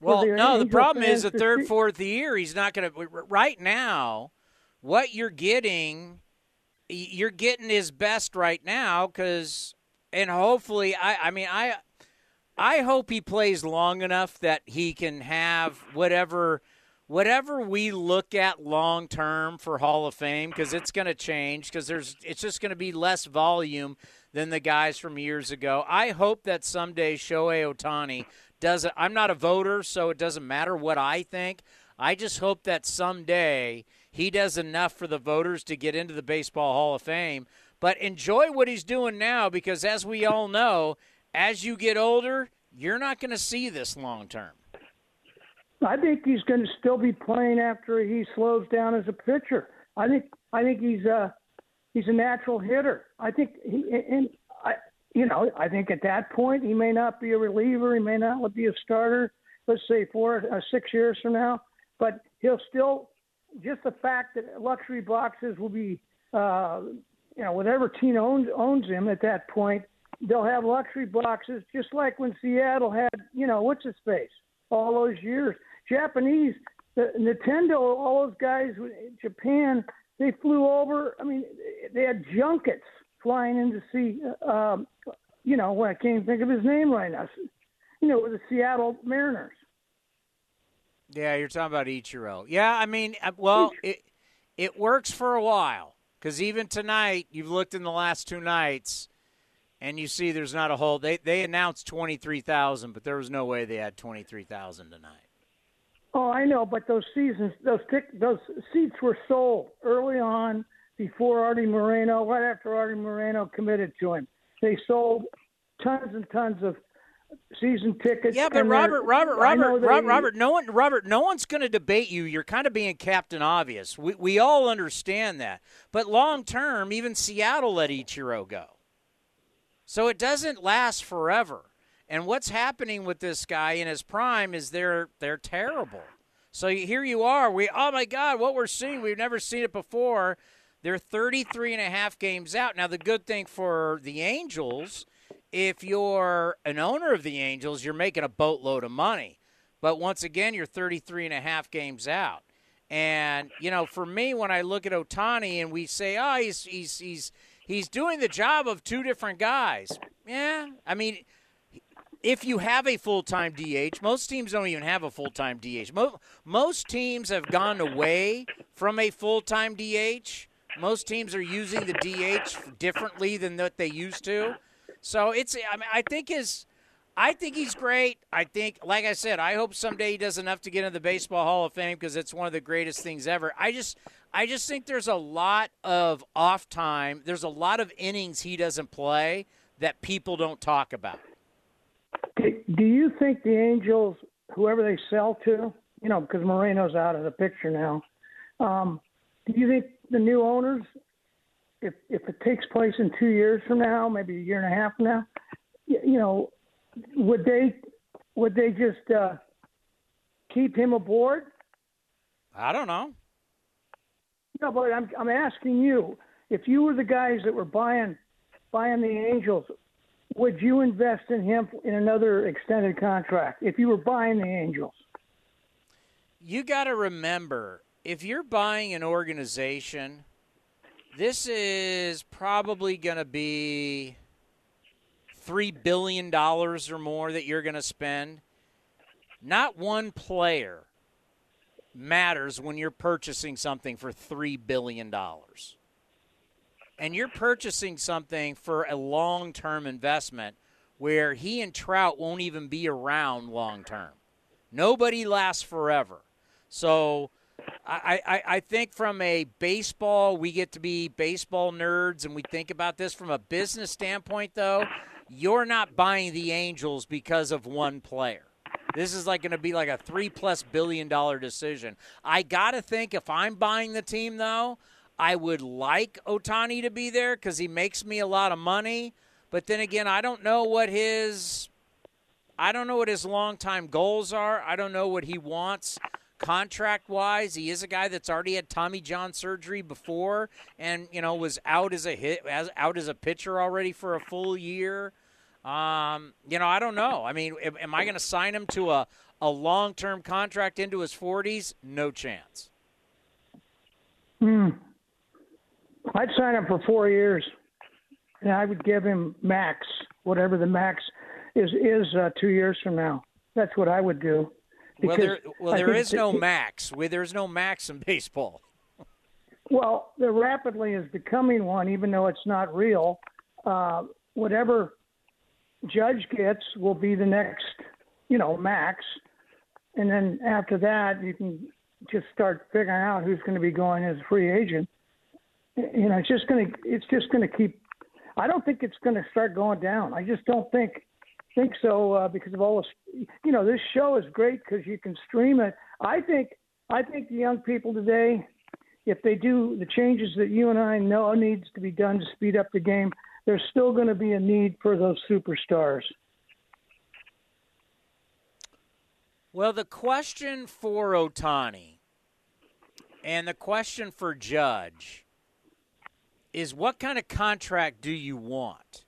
Well, the no, the problem is the third, fourth year, he's not going to. Right now, what you're getting, you're getting his best right now because, and hopefully, I, I mean, I, I hope he plays long enough that he can have whatever, whatever we look at long term for Hall of Fame because it's going to change because there's, it's just going to be less volume than the guys from years ago. I hope that someday Shohei Ohtani does it. I'm not a voter, so it doesn't matter what I think. I just hope that someday he does enough for the voters to get into the Baseball Hall of Fame. But enjoy what he's doing now because, as we all know, as you get older, you're not going to see this long term. I think he's going to still be playing after he slows down as a pitcher. I think I think he's a he's a natural hitter. I think he and I you know I think at that point he may not be a reliever, he may not be a starter. Let's say four or six years from now, but he'll still just the fact that luxury boxes will be uh, you know whatever team owns owns him at that point, they'll have luxury boxes just like when Seattle had you know what's his face all those years. Japanese, the, Nintendo, all those guys, in Japan, they flew over. I mean, they had junkets flying in to see, um, you know, when I can't even think of his name right now. You know, the Seattle Mariners. Yeah, you're talking about Ichiro. Yeah, I mean, uh, well, it it works for a while because even tonight, you've looked in the last two nights, and you see there's not a whole. They they announced twenty three thousand, but there was no way they had twenty three thousand tonight. Oh, I know, but those seasons, those tick, those seats were sold early on before Arte Moreno, right after Arte Moreno committed to him. They sold tons and tons of season tickets. Yeah, but Robert, Robert, Robert, they- Robert, Robert, no one, Robert, no one's going to debate you. You're kind of being Captain Obvious. We we all understand that, but long term, even Seattle let Ichiro go, so it doesn't last forever. And what's happening with this guy in his prime is they're they're terrible. So here you are. We oh my God, what we're seeing, we've never seen it before. They're 33 and a half games out. Now the good thing for the Angels, if you're an owner of the Angels, you're making a boatload of money. But once again, you're 33 and a half games out. And you know, for me, when I look at Ohtani and we say, "Oh, he's he's he's he's doing the job of two different guys," yeah, I mean, if you have a full time DH, most teams don't even have a full time DH. Mo- most teams have gone away from a full time DH. Most teams are using the DH differently than what they used to. So it's. I mean, I think his. I think he's great. I think, like I said, I hope someday he does enough to get into the Baseball Hall of Fame because it's one of the greatest things ever. I just, I just think there's a lot of off time. There's a lot of innings he doesn't play that people don't talk about. Do you think the Angels, whoever they sell to, you know, because Moreno's out of the picture now, um, do you think the new owners, if if it takes place in two years from now, maybe a year and a half from now, y- you know, would they would they just uh, keep him aboard? I don't know. No, but I'm I'm asking you, if you were the guys that were buying buying the Angels, would you invest in him in another extended contract if you were buying the Angels? you got to remember if you're buying an organization, this is probably going to be three billion dollars or more that you're going to spend. Not one player matters when you're purchasing something for three billion dollars, and you're purchasing something for a long-term investment where he and Trout won't even be around long term. Nobody lasts forever. So I, I, I think from a baseball, we get to be baseball nerds and we think about this from a business standpoint, though. You're not buying the Angels because of one player. This is like going to be like a three plus billion dollar decision. I got to think if I'm buying the team, though, I would like Ohtani to be there because he makes me a lot of money. But then again, I don't know what his I don't know what his long time goals are. I don't know what he wants contract wise. He is a guy that's already had Tommy John surgery before and, you know, was out as a hit as out as a pitcher already for a full year. Um, you know, I don't know. I mean, am, am I going to sign him to a, a long term contract into his 40s? No chance. Hmm. I'd sign him for four years, and I would give him max, whatever the max is is uh, two years from now. That's what I would do. Well, there, well, there is no max. There's no max in baseball. Well, there rapidly is becoming one, even though it's not real. Uh, whatever Judge gets will be the next, you know, max, and then after that, you can just start figuring out who's going to be going as a free agent. You know, it's just going to it's just going to keep. I don't think it's going to start going down. I just don't think think so uh, because of all this. You know, this show is great because you can stream it. I think I think the young people today, if they do the changes that you and I know needs to be done to speed up the game, there's still going to be a need for those superstars. Well, the question for Ohtani and the question for Judge is what kind of contract do you want?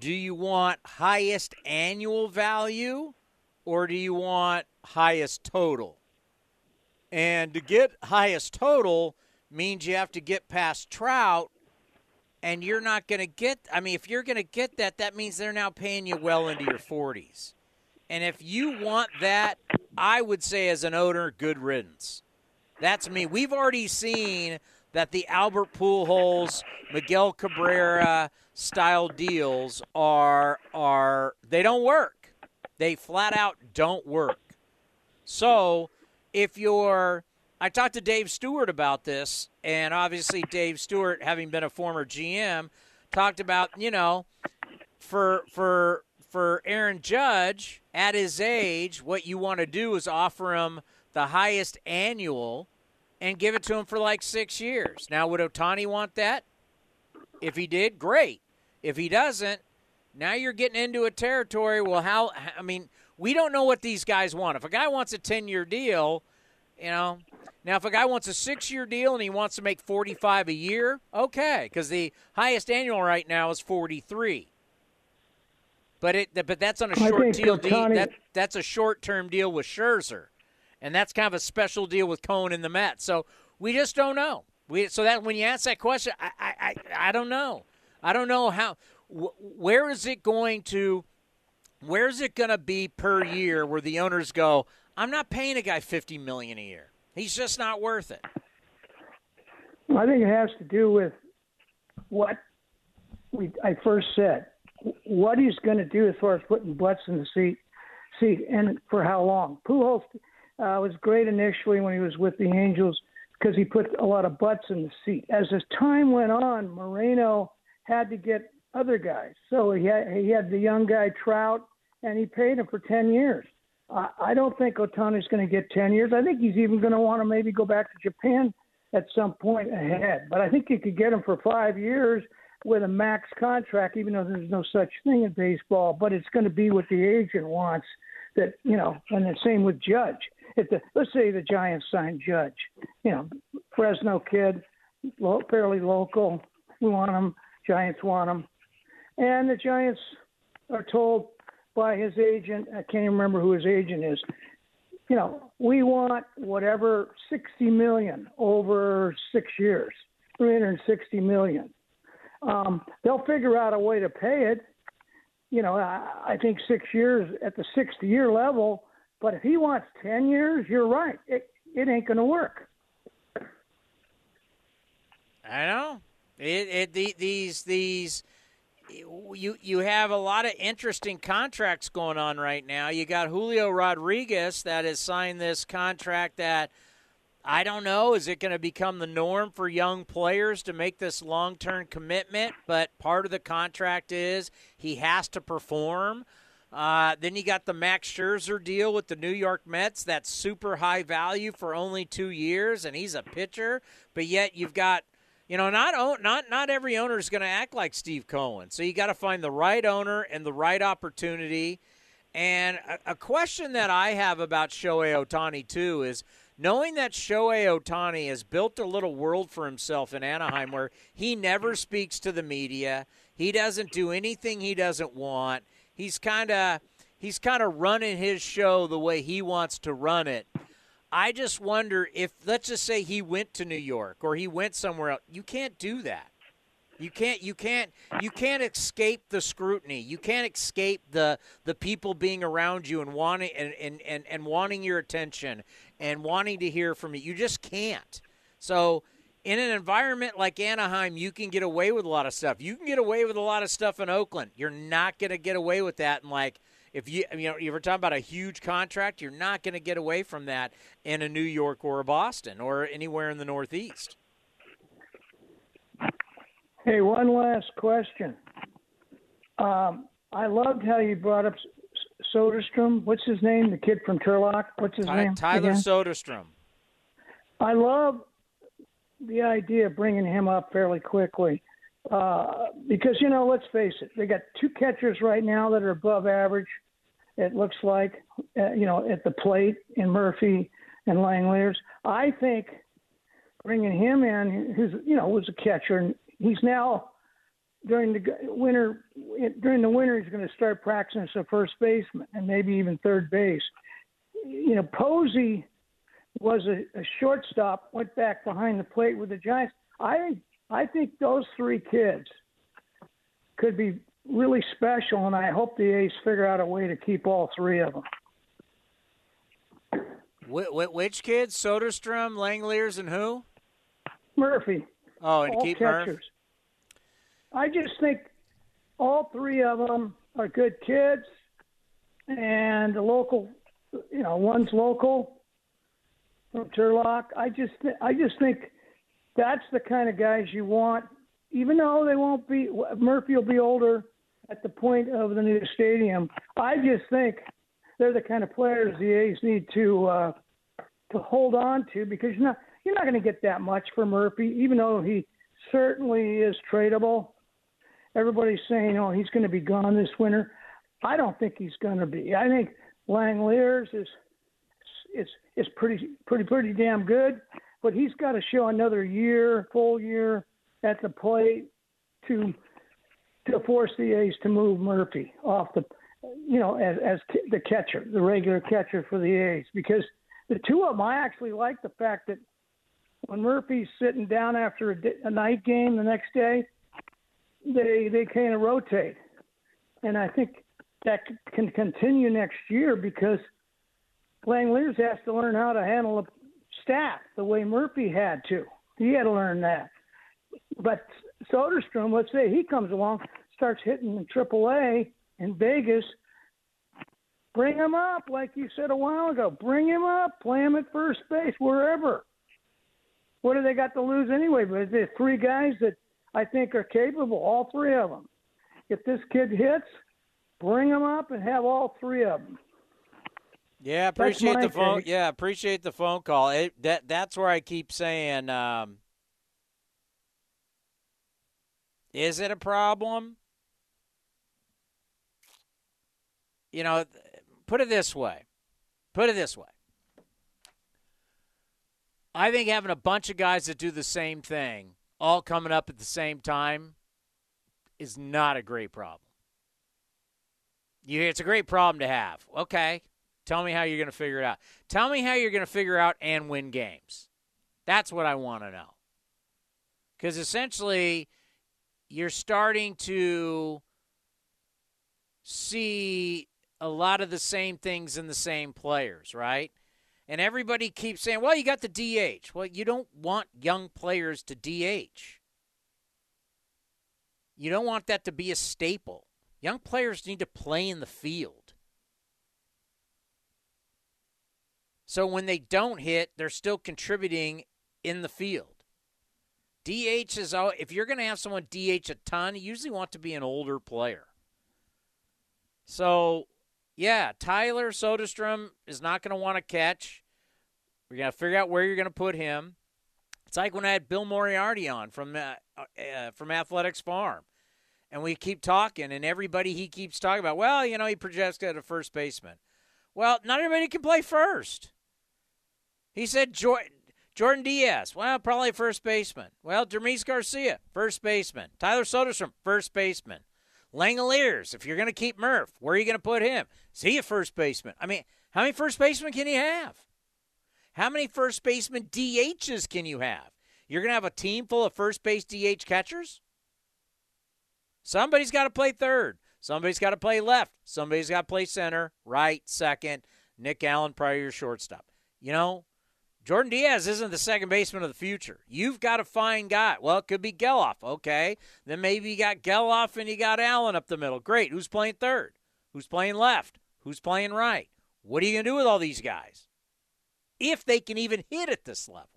Do you want highest annual value or do you want highest total? And to get highest total means you have to get past Trout, and you're not going to get. I mean, if you're going to get that, that means they're now paying you well into your 40s. And if you want that, I would say as an owner, good riddance. That's me. We've already seen that the Albert Pujols, Miguel Cabrera style deals are are they don't work. They flat out don't work. So, if you're I talked to Dave Stewart about this, and obviously Dave Stewart, having been a former GM, talked about you know, for for for Aaron Judge at his age, what you want to do is offer him the highest annual and give it to him for like six years. Now, would Otani want that? If he did, great. If he doesn't, now you're getting into a territory. Well, how? I mean, we don't know what these guys want. If a guy wants a 10 year deal, you know, now if a guy wants a six year deal and he wants to make 45 a year, okay, because the highest annual right now is 43. But it, but that's on a short deal. Ohtani, that that's a short term deal with Scherzer and that's kind of a special deal with Cohen and the Mets. So we just don't know. We so that when you ask that question, I I, I don't know. I don't know how. Wh- where is it going to? Where is it going to be per year where the owners go? I'm not paying a guy fifty million a year. He's just not worth it. I think it has to do with what we I first said. What he's going to do as far as putting butts in the seat, seat, and for how long. Pujols uh, was great initially when he was with the Angels because he put a lot of butts in the seat. As his time went on, Moreno had to get other guys. So he had he had the young guy Trout, and he paid him for ten years. I don't think Ohtani's going to get ten years. I think he's even going to want to maybe go back to Japan at some point ahead. But I think you could get him for five years with a max contract, even though there's no such thing in baseball. But it's going to be what the agent wants. That you know, and the same with Judge if the let's say the Giants sign Judge, you know, Fresno kid, lo- fairly local, we want him. Giants want him, and the Giants are told by his agent. I can't even remember who his agent is. You know, we want whatever sixty million over six years, three hundred sixty million. Um, they'll figure out a way to pay it. you know, I, I think six years at the sixth year level. But if he wants ten years, you're right. It it ain't going to work. I know. It, it the, these these you you have a lot of interesting contracts going on right now. You got Julio Rodriguez that has signed this contract that I don't know is it going to become the norm for young players to make this long-term commitment, but part of the contract is he has to perform. Uh, then you got the Max Scherzer deal with the New York Mets. That's super high value for only two years, and he's a pitcher. But yet you've got you know, not not not every owner is going to act like Steve Cohen. So you got to find the right owner and the right opportunity. And a, a, question that I have about Shohei Ohtani too is knowing that Shohei Ohtani has built a little world for himself in Anaheim where he never speaks to the media. He doesn't do anything he doesn't want. He's kind of he's kind of running his show the way he wants to run it. I just wonder if let's just say he went to New York or he went somewhere else. You can't do that. You can't you can't you can't escape the scrutiny. You can't escape the the people being around you and wanting and, and, and, and wanting your attention and wanting to hear from you. You just can't. So in an environment like Anaheim, you can get away with a lot of stuff. You can get away with a lot of stuff in Oakland. You're not to get away with that in like if you you know you were talking about a huge contract, you're not going to get away from that in a New York or a Boston or anywhere in the Northeast. Hey, one last question. Um, I loved how you brought up Soderstrom. What's his name? The kid from Turlock. What's his Ty- name? Tyler again? Soderstrom. I love the idea of bringing him up fairly quickly. Uh, because you know, let's face it, they got two catchers right now that are above average. It looks like, uh, you know, at the plate in Murphy and Langeliers. I think bringing him in, who's you know was a catcher, and he's now during the winter during the winter he's going to start practicing as a first baseman and maybe even third base. You know, Posey was a, a shortstop, went back behind the plate with the Giants. I think I think those three kids could be really special, and I hope the A's figure out a way to keep all three of them. Wh- which kids? Soderstrom, Langeliers, and who? Murphy. Oh, and all keep catchers. Murphy. I just think all three of them are good kids, and the local, you know, one's local from Turlock. I just, I just think that's the kind of guys you want. Even though they won't be, Murphy will be older at the point of the new stadium. I just think they're the kind of players the A's need to uh, to hold on to because you're not you're not going to get that much for Murphy, even though he certainly is tradable. Everybody's saying, "Oh, he's going to be gone this winter." I don't think he's going to be. I think Langeliers is is is pretty pretty pretty damn good, but he's got to show another year, full year at the plate to to force the A's to move Murphy off the, you know, as as the catcher, the regular catcher for the A's, because the two of them, I actually like the fact that when Murphy's sitting down after a, a night game the next day, they they kind of rotate, and I think that can continue next year because Langeliers has to learn how to handle a staff the way Murphy had to. He had to learn that. But Soderstrom, let's say he comes along, starts hitting in AAA in Vegas. Bring him up, like you said a while ago. Bring him up, play him at first base, wherever. What do they got to lose anyway? But there's three guys that I think are capable, all three of them. If this kid hits, bring him up and have all three of them. Yeah, appreciate the phone. take. Yeah, appreciate the phone call. It, that that's where I keep saying, um, is it a problem? You know, put it this way. Put it this way. I think having a bunch of guys that do the same thing, all coming up at the same time, is not a great problem. You, it's a great problem to have. Okay, Tell me how you're going to figure it out. Tell me how you're going to figure out and win games. That's what I want to know. Because essentially, you're starting to see a lot of the same things in the same players, right? And everybody keeps saying, well, you got the DH. Well, you don't want young players to DH. You don't want that to be a staple. Young players need to play in the field. So when they don't hit, they're still contributing in the field. DH is all if you're going to have someone DH a ton, you usually want to be an older player. So, yeah, Tyler Soderstrom is not going to want to catch. We're going to figure out where you're going to put him. It's like when I had Bill Moriarty on from uh, uh, from Athletics Farm, and we keep talking, and everybody he keeps talking about. Well, you know, he projects at a first baseman. Well, not everybody can play first. He said Jordan, Jordan Diaz, well, probably first baseman. Well, Dermis Garcia, first baseman. Tyler Soderstrom, first baseman. Langeliers, if you're going to keep Murph, where are you going to put him? Is he a first baseman? I mean, how many first basemen can you have? How many first baseman DHs can you have? You're going to have a team full of first base DH catchers? Somebody's got to play third. Somebody's got to play left. Somebody's got to play center, right, second. Nick Allen, probably your shortstop. You know, Jordan Diaz isn't the second baseman of the future. You've got to find guy. Well, it could be Gelof. Okay. Then maybe you got Gelof and you got Allen up the middle. Great. Who's playing third? Who's playing left? Who's playing right? What are you going to do with all these guys? If they can even hit at this level.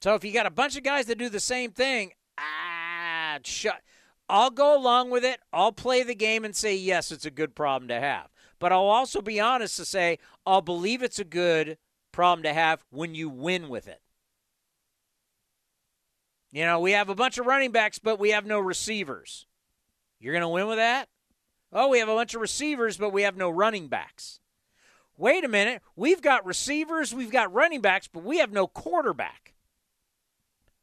So if you got a bunch of guys that do the same thing, ah, shut. I'll go along with it. I'll play the game and say, yes, it's a good problem to have. But I'll also be honest to say I'll believe it's a good problem to have when you win with it. You know, we have a bunch of running backs, but we have no receivers. You're going to win with that? Oh, we have a bunch of receivers, but we have no running backs. Wait a minute. We've got receivers, we've got running backs, but we have no quarterback.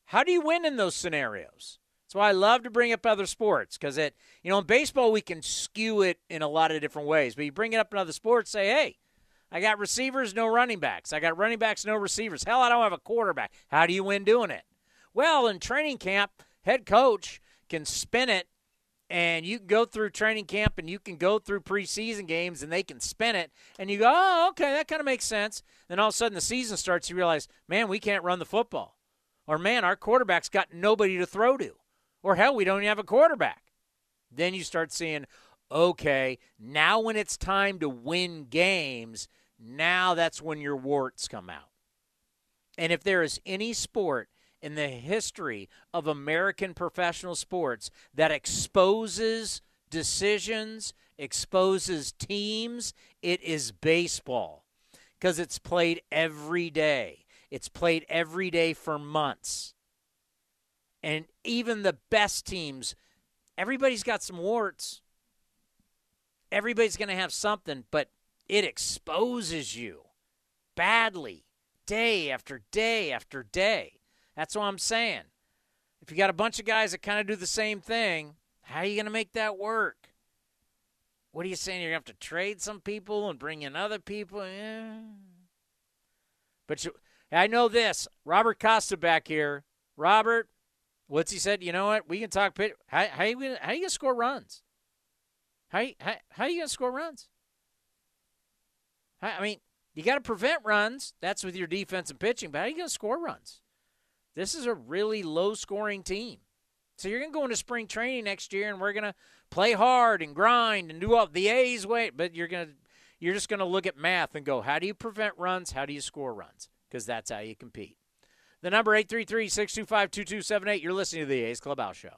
How do you win in those scenarios? That's why I love to bring up other sports because it, you know, in baseball we can skew it in a lot of different ways. But you bring it up in other sports, say, hey, I got receivers, no running backs. I got running backs, no receivers. Hell, I don't have a quarterback. How do you win doing it? Well, in training camp, head coach can spin it and you can go through training camp and you can go through preseason games and they can spin it and you go, oh, okay, that kind of makes sense. Then all of a sudden the season starts, you realize, man, we can't run the football. Or man, our quarterback's got nobody to throw to. Or hell, we don't even have a quarterback. Then you start seeing, okay, now when it's time to win games, now that's when your warts come out. And if there is any sport in the history of American professional sports that exposes decisions, exposes teams, it is baseball because it's played every day. It's played every day for months. And even the best teams, everybody's got some warts. Everybody's going to have something, but it exposes you badly day after day after day. That's what I'm saying. If you got a bunch of guys that kind of do the same thing, how are you going to make that work? What are you saying? You're going to have to trade some people and bring in other people? Yeah. But you, I know this. Robert Costa back here. Robert, What's he said? You know what? We can talk pitch. How, how, you gonna, how you gonna score runs? How how, how you gonna score runs? How, I mean, you got to prevent runs. That's with your defense and pitching. But how you gonna score runs? This is a really low scoring team. So you're gonna go into spring training next year, and we're gonna play hard and grind and do all the A's way. But you're gonna you're just gonna look at math and go, how do you prevent runs? How do you score runs? Because that's how you compete. The number 833 625 2278. You're listening to the A's Clubhouse Show.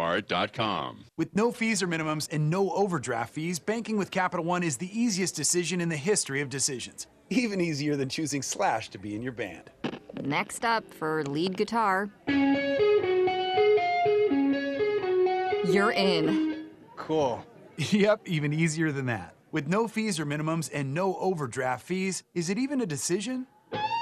lastdivebar with no fees or minimums and no overdraft fees, banking with Capital One is the easiest decision in the history of decisions. Even easier than choosing Slash to be in your band. Next up for lead guitar. you're in. Cool. Yep, even easier than that. With no fees or minimums and no overdraft fees, is it even a decision?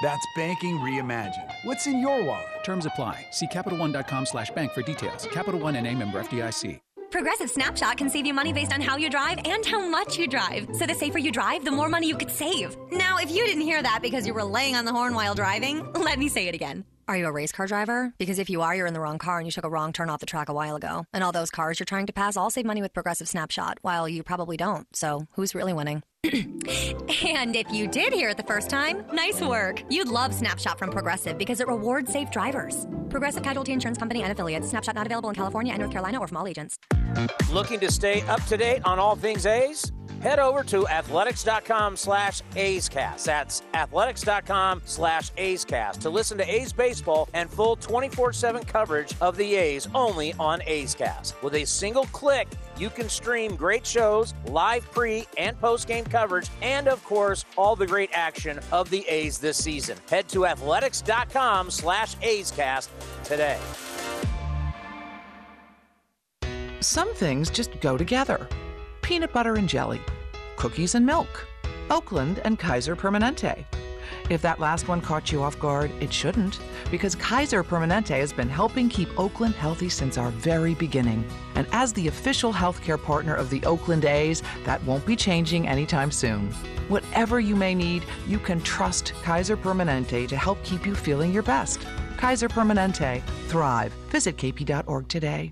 That's banking reimagined. What's in your wallet? Terms apply. See CapitalOne.com slash bank for details. Capital One and a member FDIC. Progressive Snapshot can save you money based on how you drive and how much you drive. So the safer you drive, the more money you could save. Now, if you didn't hear that because you were laying on the horn while driving, let me say it again. Are you a race car driver? Because if you are, you're in the wrong car and you took a wrong turn off the track a while ago. And all those cars you're trying to pass all save money with Progressive Snapshot, while you probably don't. So who's really winning? and if you did hear it the first time, nice work. You'd love Snapshot from Progressive because it rewards safe drivers. Progressive Casualty Insurance Company and affiliates. Snapshot not available in California and North Carolina or from all agents. Looking to stay up to date on all things A's? Head over to athletics.com slash A'scast. That's athletics.com slash A'scast to listen to A's baseball and full 24-7 coverage of the A's only on A's Cast. With a single click, you can stream great shows, live pre and post game coverage, and of course, all the great action of the A's this season. Head to athletics.com slash A'scast today. Some things just go together peanut butter and jelly, cookies and milk, Oakland and Kaiser Permanente. If that last one caught you off guard, it shouldn't, because Kaiser Permanente has been helping keep Oakland healthy since our very beginning. And as the official healthcare partner of the Oakland A's, that won't be changing anytime soon. Whatever you may need, you can trust Kaiser Permanente to help keep you feeling your best. Kaiser Permanente. Thrive. Visit kp.org today.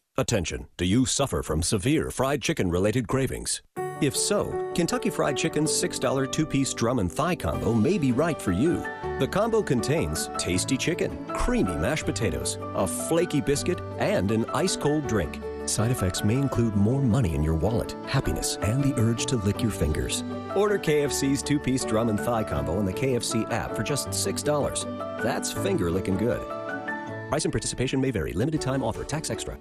Attention, do you suffer from severe fried chicken related cravings? If so, Kentucky Fried Chicken's $6 two piece drum and thigh combo may be right for you. The combo contains tasty chicken, creamy mashed potatoes, a flaky biscuit, and an ice cold drink. Side effects may include more money in your wallet, happiness, and the urge to lick your fingers. Order KFC's two piece drum and thigh combo in the KFC app for just $6. That's finger licking good. Price and participation may vary. Limited time offer. Tax extra.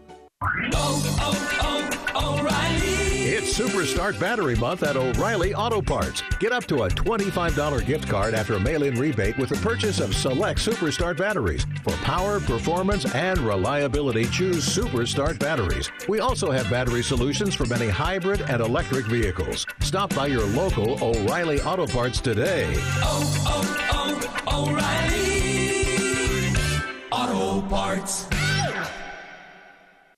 It's Superstart Battery Month at O'Reilly Auto Parts. Get up to a $25 gift card after a mail in rebate with the purchase of select Superstart batteries. For power, performance, and reliability, choose Superstart batteries. We also have battery solutions for many hybrid and electric vehicles. Stop by your local O'Reilly Auto Parts today. Oh, oh, oh, O'Reilly Auto Parts.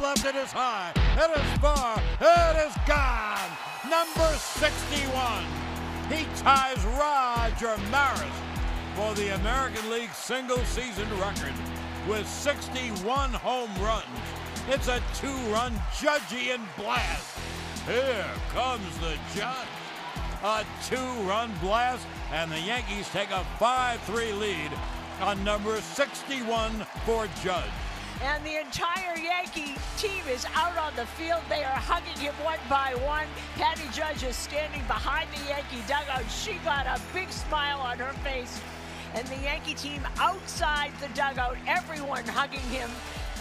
Left. It is high. It is far. It is gone. Number 61. He ties Roger Maris for the American League single season record with 61 home runs. It's a two run Judgian blast. Here comes the judge. A two run blast, and the Yankees take a 5 3 lead on number 61 for Judge. And the entire Yankee team is out on the field. They are hugging him one by one. Patty Judge is standing behind the Yankee dugout. She got a big smile on her face. and the Yankee team outside the dugout, everyone hugging him.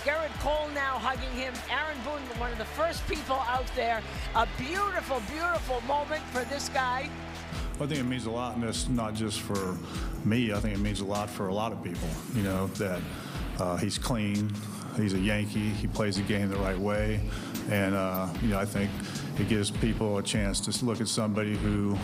Gerrit Cole now hugging him. Aaron Boone, one of the first people out there. A beautiful, beautiful moment for this guy. I think it means a lot, and it's not just for me. I think it means a lot for a lot of people. You know that uh, he's clean, he's a Yankee, he plays the game the right way, and uh, you know I think it gives people a chance to look at somebody who.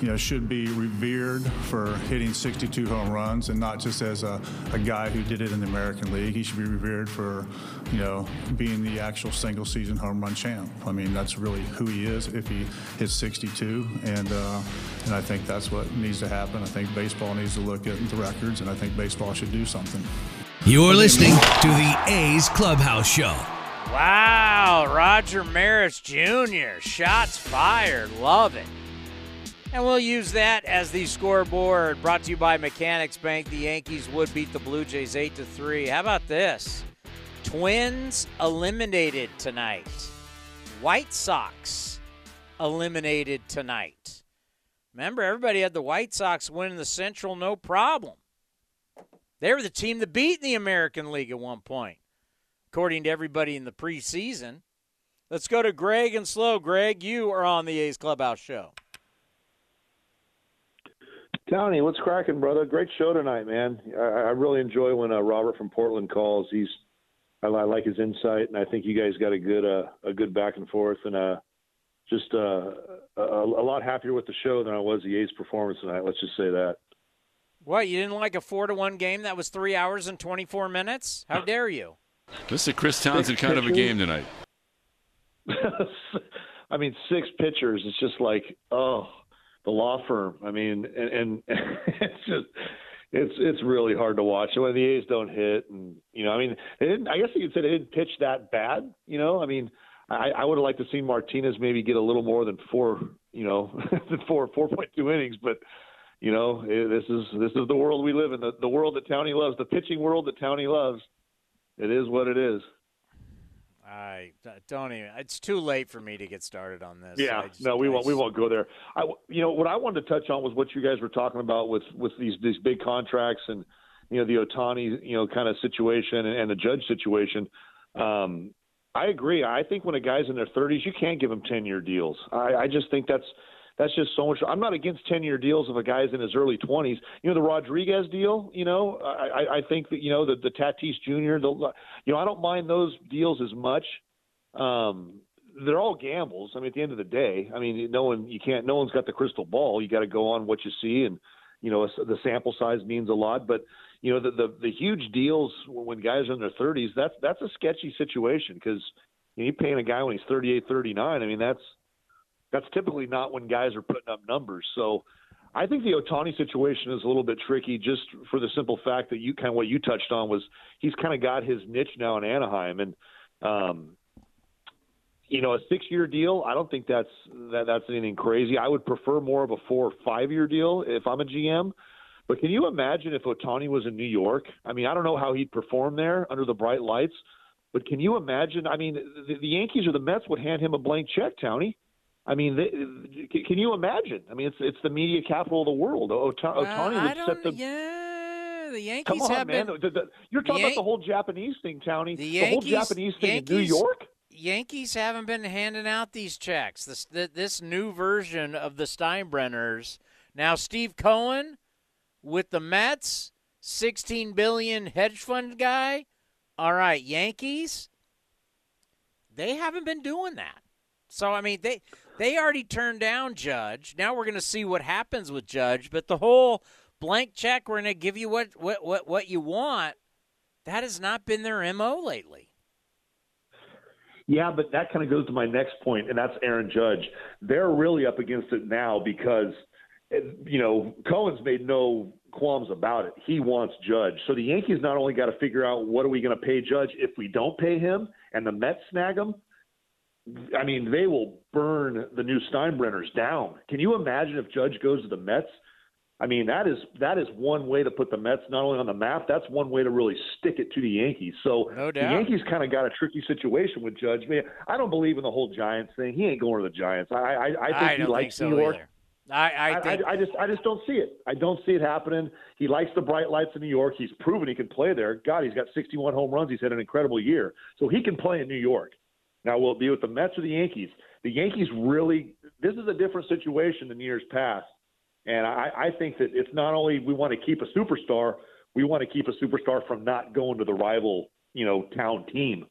You know, should be revered for hitting 62 home runs and not just as a, a guy who did it in the American League. He should be revered for, you know, being the actual single season home run champ. I mean, that's really who he is if he hits 62. And, uh, and I think that's what needs to happen. I think baseball needs to look at the records, and I think baseball should do something. You're listening to the A's Clubhouse Show. Wow, Roger Maris Jr. Shots fired. Love it. And we'll use that as the scoreboard brought to you by Mechanics Bank. The Yankees would beat the Blue Jays 8 to 3. How about this? Twins eliminated tonight. White Sox eliminated tonight. Remember, everybody had the White Sox winning the Central no problem. They were the team that beat in the American League at one point, according to everybody in the preseason. Let's go to Greg and Slow. Greg, you are on the A's Clubhouse Show. Tony, what's cracking, brother? Great show tonight, man. I, I really enjoy when uh, Robert from Portland calls. He's I, I, like his insight, and I think you guys got a good uh, a good back and forth, and uh, just uh, a, a, lot happier with the show than I was the A's performance tonight. Let's just say that. What you didn't like a four to one game that was three hours and twenty four minutes? How dare you? This is a Chris Townsend kind of a game tonight. I mean, six pitchers. It's just like, oh, the law firm. I mean, and, and it's just it's it's really hard to watch. And when the A's don't hit, and you know, I mean, they didn't. I guess you could say they didn't pitch that bad. You know, I mean, I, I would have liked to see Martinez maybe get a little more than four. You know, four four point two innings, but. You know, eh, this is this is the world we live in, the, the world that Townie loves, the pitching world that Townie loves. It is what it is. I don't even. It's too late for me to get started on this. Yeah, just, no, we won't. We won't go there. I, you know, what I wanted to touch on was what you guys were talking about with with these these big contracts and you know the Ohtani you know kind of situation and, and the Judge situation. Um, I agree. I think when a guy's in their 30s, you can't give him 10 year deals. I, I just think that's that's just so much. I'm not against 10 year deals if a guy's in his early 20s. You know, the Rodriguez deal, you know, I, I think that, you know, the, the Tatis Jr., the, you know, I don't mind those deals as much. Um, they're all gambles. I mean, at the end of the day, I mean, no one, you can't, no one's got the crystal ball. You got to go on what you see. And, you know, the sample size means a lot. But, you know, the, the, the huge deals when guys are in their 30s, that's, that's a sketchy situation because you know, you're paying a guy when he's 38, 39. I mean, that's, that's typically not when guys are putting up numbers. So I think the Ohtani situation is a little bit tricky just for the simple fact that you kind of what you touched on was he's kind of got his niche now in Anaheim and um you know, a six-year deal. I don't think that's that, that's anything crazy. I would prefer more of a four or five-year deal if I'm a GM. But can you imagine if Ohtani was in New York? I mean, I don't know how he'd perform there under the bright lights. But can you imagine? I mean, the, the Yankees or the Mets would hand him a blank check, Townie. I mean, they, can you imagine? I mean, it's it's the media capital of the world. Uh, would set the. Yeah, the Yankees Come on, have man. been. The, the, you're talking Yan- about the whole Japanese thing, Tony. The, the whole Japanese thing Yankees, in New York. Yankees haven't been handing out these checks. This this new version of the Steinbrenners. Now, Steve Cohen with the Mets, sixteen billion hedge fund guy. All right, Yankees. They haven't been doing that. So I mean, they they already turned down Judge. Now we're going to see what happens with Judge. But the whole blank check, we're going to give you what, what, what, what you want, that has not been their MO lately. Yeah, but that kind of goes to my next point, and that's Aaron Judge. They're really up against it now because, you know, Cohen's made no qualms about it. He wants Judge. So the Yankees not only got to figure out what are we going to pay Judge if we don't pay him, and the Mets snag him, I mean, they will burn the new Steinbrenners down. Can you imagine if Judge goes to the Mets? I mean, that is that is one way to put the Mets not only on the map. That's one way to really stick it to the Yankees. So no the Yankees kind of got a tricky situation with Judge. Man, I don't believe in the whole Giants thing. He ain't going to the Giants. I I, I think I he likes think so New York. Either. I, I think I, I, just I just don't see it. I don't see it happening. He likes the bright lights in New York. He's proven he can play there. God, he's got 61 home runs. He's had an incredible year, so he can play in New York. Now, will it be with the Mets or the Yankees? The Yankees really. This is a different situation than years past, and I, I think that it's not only we want to keep a superstar, we want to keep a superstar from not going to the rival, you know, town team.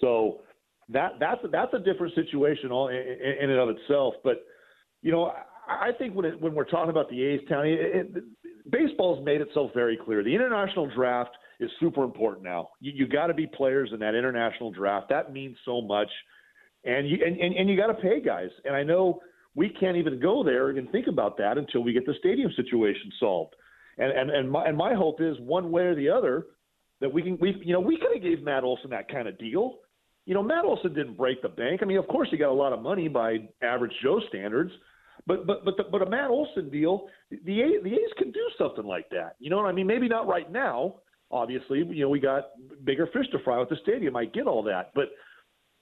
So that that's that's a different situation all in, in and of itself. But you know, I think when it, when we're talking about the A's town, it, it, baseball's made itself very clear. The international draft is super important now. You, you got to be players in that international draft. That means so much, and you and, and, and you got to pay guys. And I know we can't even go there and think about that until we get the stadium situation solved. And and and my, and my hope is one way or the other that we can we you know we could have gave Matt Olson that kind of deal. You know, Matt Olson didn't break the bank. I mean, of course, he got a lot of money by average Joe standards, but but but the, but a Matt Olson deal, the A's, the A's can do something like that. You know what I mean? Maybe not right now. Obviously, you know we got bigger fish to fry with the stadium. I get all that, but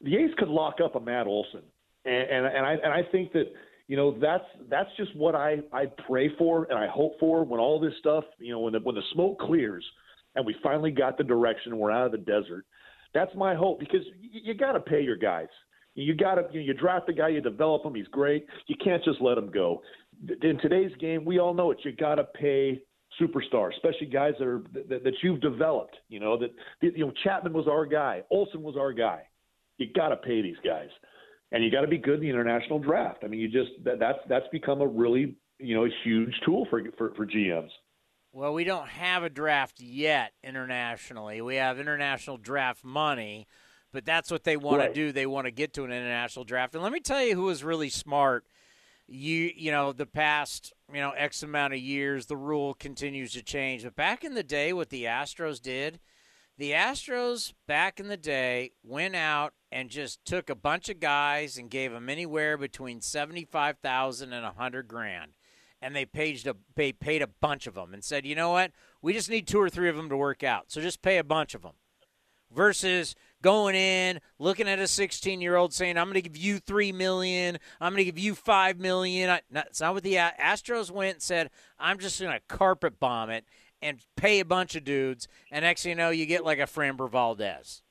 the A's could lock up a Matt Olson, and and, and I and I think that you know that's that's just what I I pray for and I hope for when all this stuff you know when the when the smoke clears and we finally got the direction we're out of the desert. That's my hope because you, you got to pay your guys. You got to you, know, you draft the guy, you develop him, he's great. You can't just let him go. In today's game, we all know it. You got to pay superstars, especially guys that are that, that you've developed. You know that you know Chapman was our guy, Olson was our guy. You got to pay these guys, and you got to be good in the international draft. I mean, you just that, that's that's become a really you know a huge tool for for, for GMs. Well, we don't have a draft yet internationally. We have international draft money, but that's what they want Right. to do. They want to get to an international draft. And let me tell you who was really smart. You you know, the past, you know, X amount of years, the rule continues to change. But back in the day what the Astros did, the Astros back in the day went out and just took a bunch of guys and gave them anywhere between 75,000 and 100 grand and they paid a they paid a bunch of them and said, you know what, we just need two or three of them to work out, so just pay a bunch of them. Versus going in, looking at a 16 year old saying, I'm going to give you three million, I'm going to give you five million. I, not, it's not what the Astros went and said, I'm just going to carpet bomb it and pay a bunch of dudes, and next thing you know, you get like a Framber Valdez.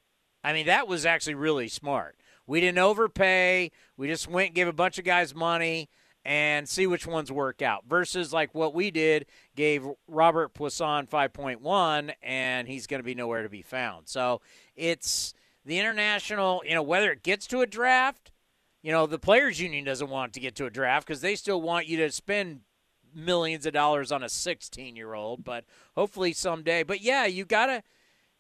I mean, that was actually really smart. We didn't overpay. We just went and gave a bunch of guys money and see which ones work out. Versus like what we did, gave Robert Puason 5.1, and he's going to be nowhere to be found. So it's the international, you know, whether it gets to a draft, you know, the Players Union doesn't want to get to a draft because they still want you to spend millions of dollars on a 16 year old, but hopefully someday. But yeah, you got to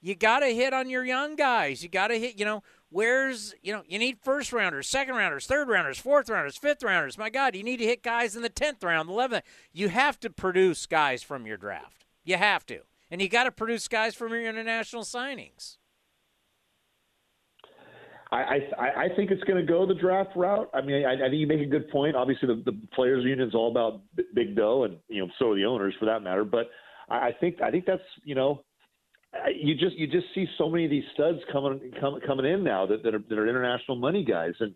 you got to hit on your young guys. You got to hit, you know, where's, you know, you need first rounders, second rounders, third rounders, fourth rounders, fifth rounders. My God, you need to hit guys in the 10th round, the 11th. You have to produce guys from your draft. You have to. And you got to produce guys from your international signings. I, I I think it's going to go the draft route. I mean, I, I think you make a good point. Obviously, the, the players' union is all about big dough, and you know, so are the owners for that matter. But I, I think I think that's you know, Uh, you just you just see so many of these studs coming com, coming in now that that are, that are international money guys, and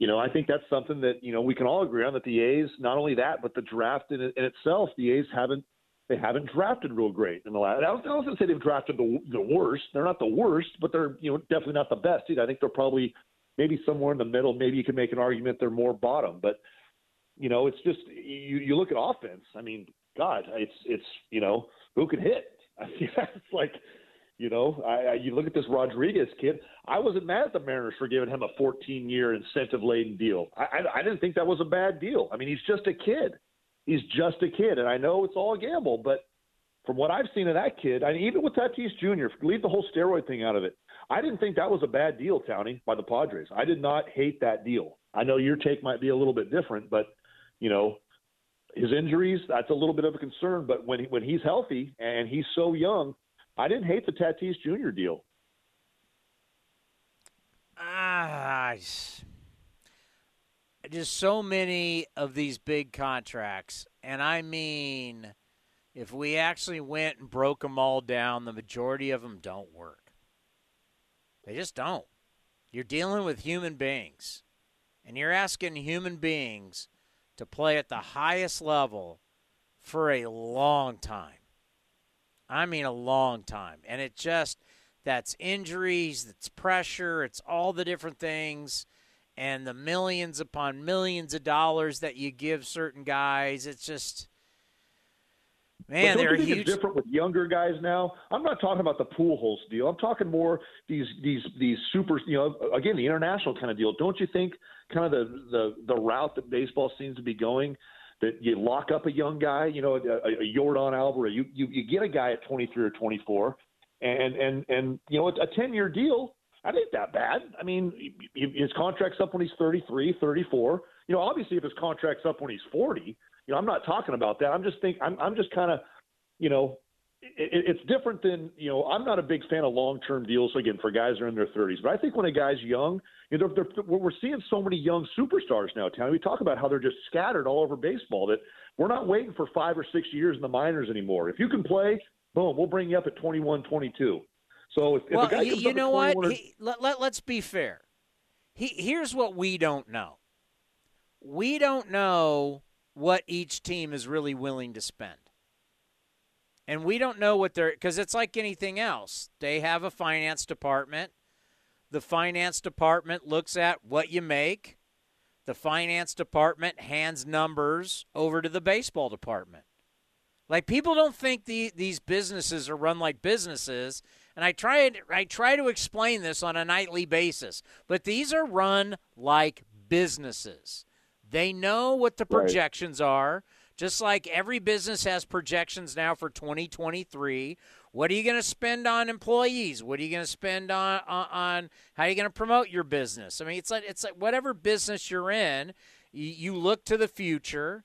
you know, I think that's something that you know we can all agree on that the A's not only that, but the draft in, in itself, the A's haven't they haven't drafted real great in the last. I don't say they've drafted the the worst. They're not the worst, but they're you know definitely not the best either. I think they're probably maybe somewhere in the middle. Maybe you can make an argument they're more bottom, but you know it's just you you look at offense. I mean, God, it's it's you know who can hit. It's like you know I, I you look at this Rodriguez kid. I wasn't mad at the Mariners for giving him a 14 year incentive laden deal. I, I I didn't think that was a bad deal. I mean, he's just a kid he's just a kid, and I know it's all a gamble, but from what I've seen of that kid, I mean, even with Tatis Jr., leave the whole steroid thing out of it. I didn't think that was a bad deal, Townie, by the Padres. I did not hate that deal. I know your take might be a little bit different, but you know, his injuries, that's a little bit of a concern. But when he, when he's healthy and he's so young, I didn't hate the Tatis Jr. deal. Ah, just so many of these big contracts, and I mean, if we actually went and broke them all down, the majority of them don't work. They just don't. You're dealing with human beings, and you're asking human beings to play at the highest level for a long time. I mean, a long time. And it just, that's injuries, that's pressure, it's all the different things, and the millions upon millions of dollars that you give certain guys. It's just, man, they're don't you think huge. It's different with younger guys now. I'm not talking about the Pujols deal. I'm talking more these these these super. You know, again, the international kind of deal. Don't you think kind of the the the route that baseball seems to be going? That you lock up a young guy, you know, a, a Yordan Alvarez. You, you you get a guy at 23 or 24, and and and you know, a 10 year deal. I ain't that bad. I mean, his contract's up when he's 33, 34. You know, obviously, if his contract's up when he's 40, you know, I'm not talking about that. I'm just think I'm I'm just kind of, you know, it, it's different than you know. I'm not a big fan of long-term deals again for guys that are in their 30s, but I think when a guy's young, you know, they're, they're, we're seeing so many young superstars now. Tony, we talk about how they're just scattered all over baseball. That we're not waiting for five or six years in the minors anymore. If you can play, boom, we'll bring you up at 21, 22. So if, well, if a guy you, comes you know at what? 21 or- He, let, let, let's be fair. He, here's what we don't know. We don't know what each team is really willing to spend. And we don't know what they're because it's like anything else. They have a finance department. The finance department looks at what you make. The finance department hands numbers over to the baseball department. Like people don't think the, these businesses are run like businesses, and I try I try to explain this on a nightly basis. But these are run like businesses. They know what the Right. projections are. Just like every business has projections now for 2023. What are you going to spend on employees? What are you going to spend on, on on how are you going to promote your business? I mean, it's like it's like whatever business you're in, you, you look to the future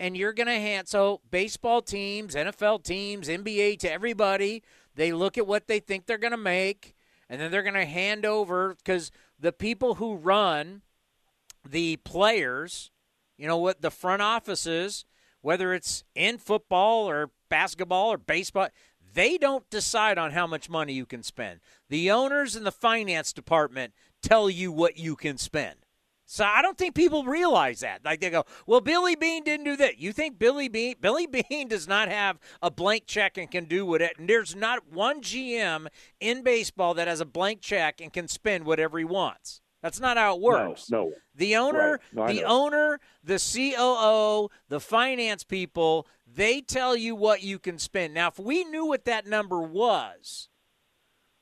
and you're going to hand so baseball teams, NFL teams, NBA to everybody, they look at what they think they're going to make and then they're going to hand over cuz the people who run the players, you know what the front offices, whether it's in football or basketball or baseball, they don't decide on how much money you can spend. The owners and the finance department tell you what you can spend. So I don't think people realize that. Like they go, "Well, Billy Beane didn't do that." You think Billy Beane Billy Beane does not have a blank check and can do what it and there's not one GM in baseball that has a blank check and can spend whatever he wants. That's not how it works. No, no. The owner, Right. No, the know. owner, the COO, the finance people, they tell you what you can spend. Now, if we knew what that number was,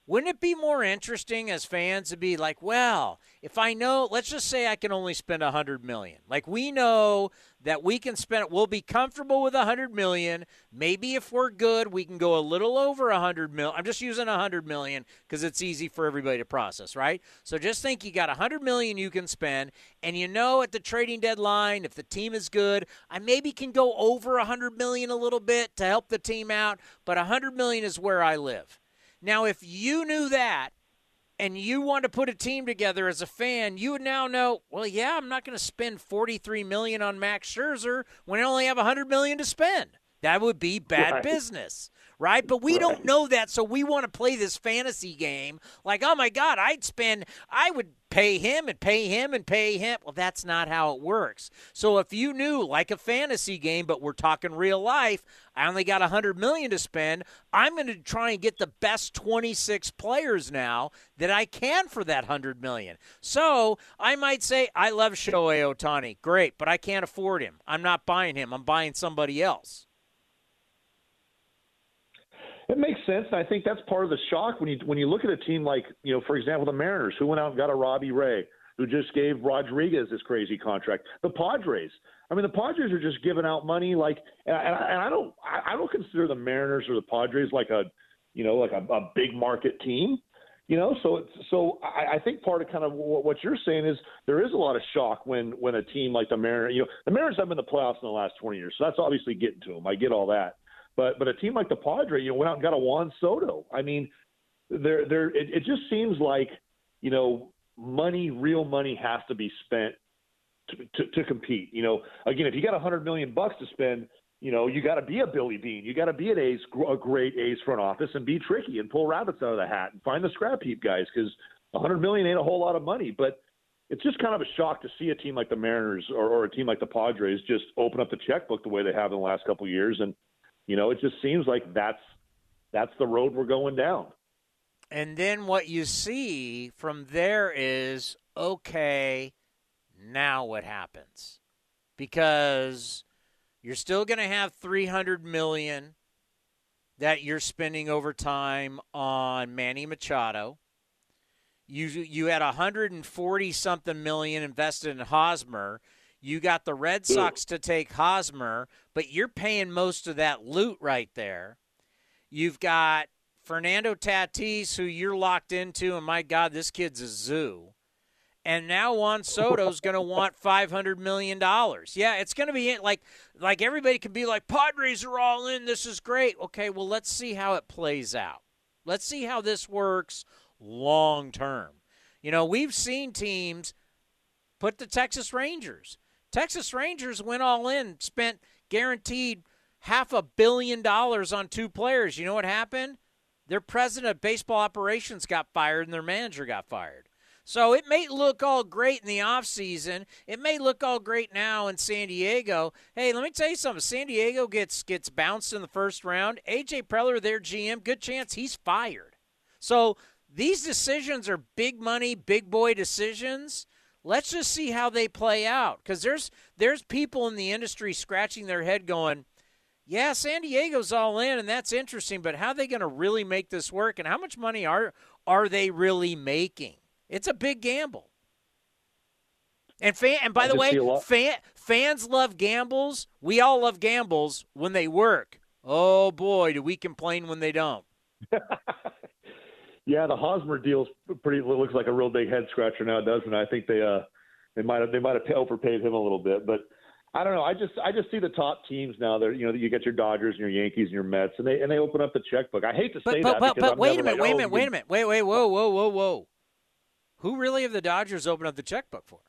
wouldn't it be more interesting as fans to be like, well, if I know, let's just say I can only spend a hundred million. Like we know that we can spend, we'll be comfortable with a hundred million. Maybe if we're good, we can go a little over a hundred mil. I'm just using a hundred million because it's easy for everybody to process, right? So just think you got a hundred million you can spend, and you know at the trading deadline, if the team is good, I maybe can go over a hundred million a little bit to help the team out, but a hundred million is where I live. Now, if you knew that and you want to put a team together as a fan, you would now know, well, yeah, I'm not going to spend 43 million on Max Scherzer when I only have 100 million to spend. That would be bad Right. business, right? But we don't know that, so we want to play this fantasy game like, oh my God, I'd spend, I would pay him and pay him and pay him. Well, that's not how it works. So if you knew, like a fantasy game, but we're talking real life, I only got a 100 million to spend, I'm going to try and get the best 26 players now that I can for that 100 million. So I might say, I love Shohei Ohtani. Great, but I can't afford him. I'm not buying him. I'm buying somebody else. It makes sense, and I think that's part of the shock when you when you look at a team like you know, for example, the Mariners, who went out and got a Robbie Ray, who just gave Rodriguez this crazy contract. The Padres, I mean, the Padres are just giving out money like, and I, and I don't I don't consider the Mariners or the Padres like a, you know, like a, a big market team. You know, so it's so I, I think part of kind of what what you're saying is there is a lot of shock when when a team like the Mariners, you know, the Mariners have been in the playoffs in the last 20 years, so that's obviously getting to them. I get all that. But but a team like the Padre, you know, went out and got a Juan Soto. I mean, there there it, it just seems like you know money, real money, has to be spent to, to, to compete. You know, again, if you got a hundred million bucks to spend, you know, you got to be a Billy Beane. You got to be an A's a great A's front office and be tricky and pull rabbits out of the hat and find the scrap heap guys because a hundred million ain't a whole lot of money. But it's just kind of a shock to see a team like the Mariners or, or a team like the Padres just open up the checkbook the way they have in the last couple of years, and you know, it just seems like that's that's the road we're going down. And then what you see from there is okay, now what happens? Because you're still going to have 300 million that you're spending over time on Manny Machado. You you had 140 something million invested in Hosmer. You got the Red mm. Sox to take Hosmer, but you're paying most of that loot right there. You've got Fernando Tatis, who you're locked into, and my God, this kid's a zoo. And now Juan Soto's going to want five hundred million dollars. Yeah, it's going to be like like everybody can be like Padres are all in. This is great. Okay, well let's see how it plays out. Let's see how this works long term. You know, we've seen teams put the Texas Rangers. Texas Rangers went all in, spent guaranteed half a billion dollars on two players. You know what happened? Their president of baseball operations got fired and their manager got fired. So it may look all great in the offseason. It may look all great now in San Diego. Hey, let me tell you something. San Diego gets gets bounced in the first round. AJ Preller, their GM, good chance he's fired. So these decisions are big money, big boy decisions. Let's just see how they play out because there's there's people in the industry scratching their head going, yeah, San Diego's all in, and that's interesting. But how are they going to really make this work, and how much money are are they really making? It's a big gamble. And fan, and by I the way, see a lot- fan, fans love gambles. We all love gambles when they work. Oh boy, do we complain when they don't? Yeah, the Hosmer deal's pretty looks like a real big head scratcher now, doesn't it? I think they uh they might have they might have overpaid him a little bit, but I don't know. I just I just see the top teams now. There, you know, you get your Dodgers and your Yankees and your Mets, and they and they open up the checkbook. I hate to say but that but, but wait a minute, like, wait a oh, minute, wait a minute, wait wait whoa whoa whoa whoa. Who really have the Dodgers opened up the checkbook for?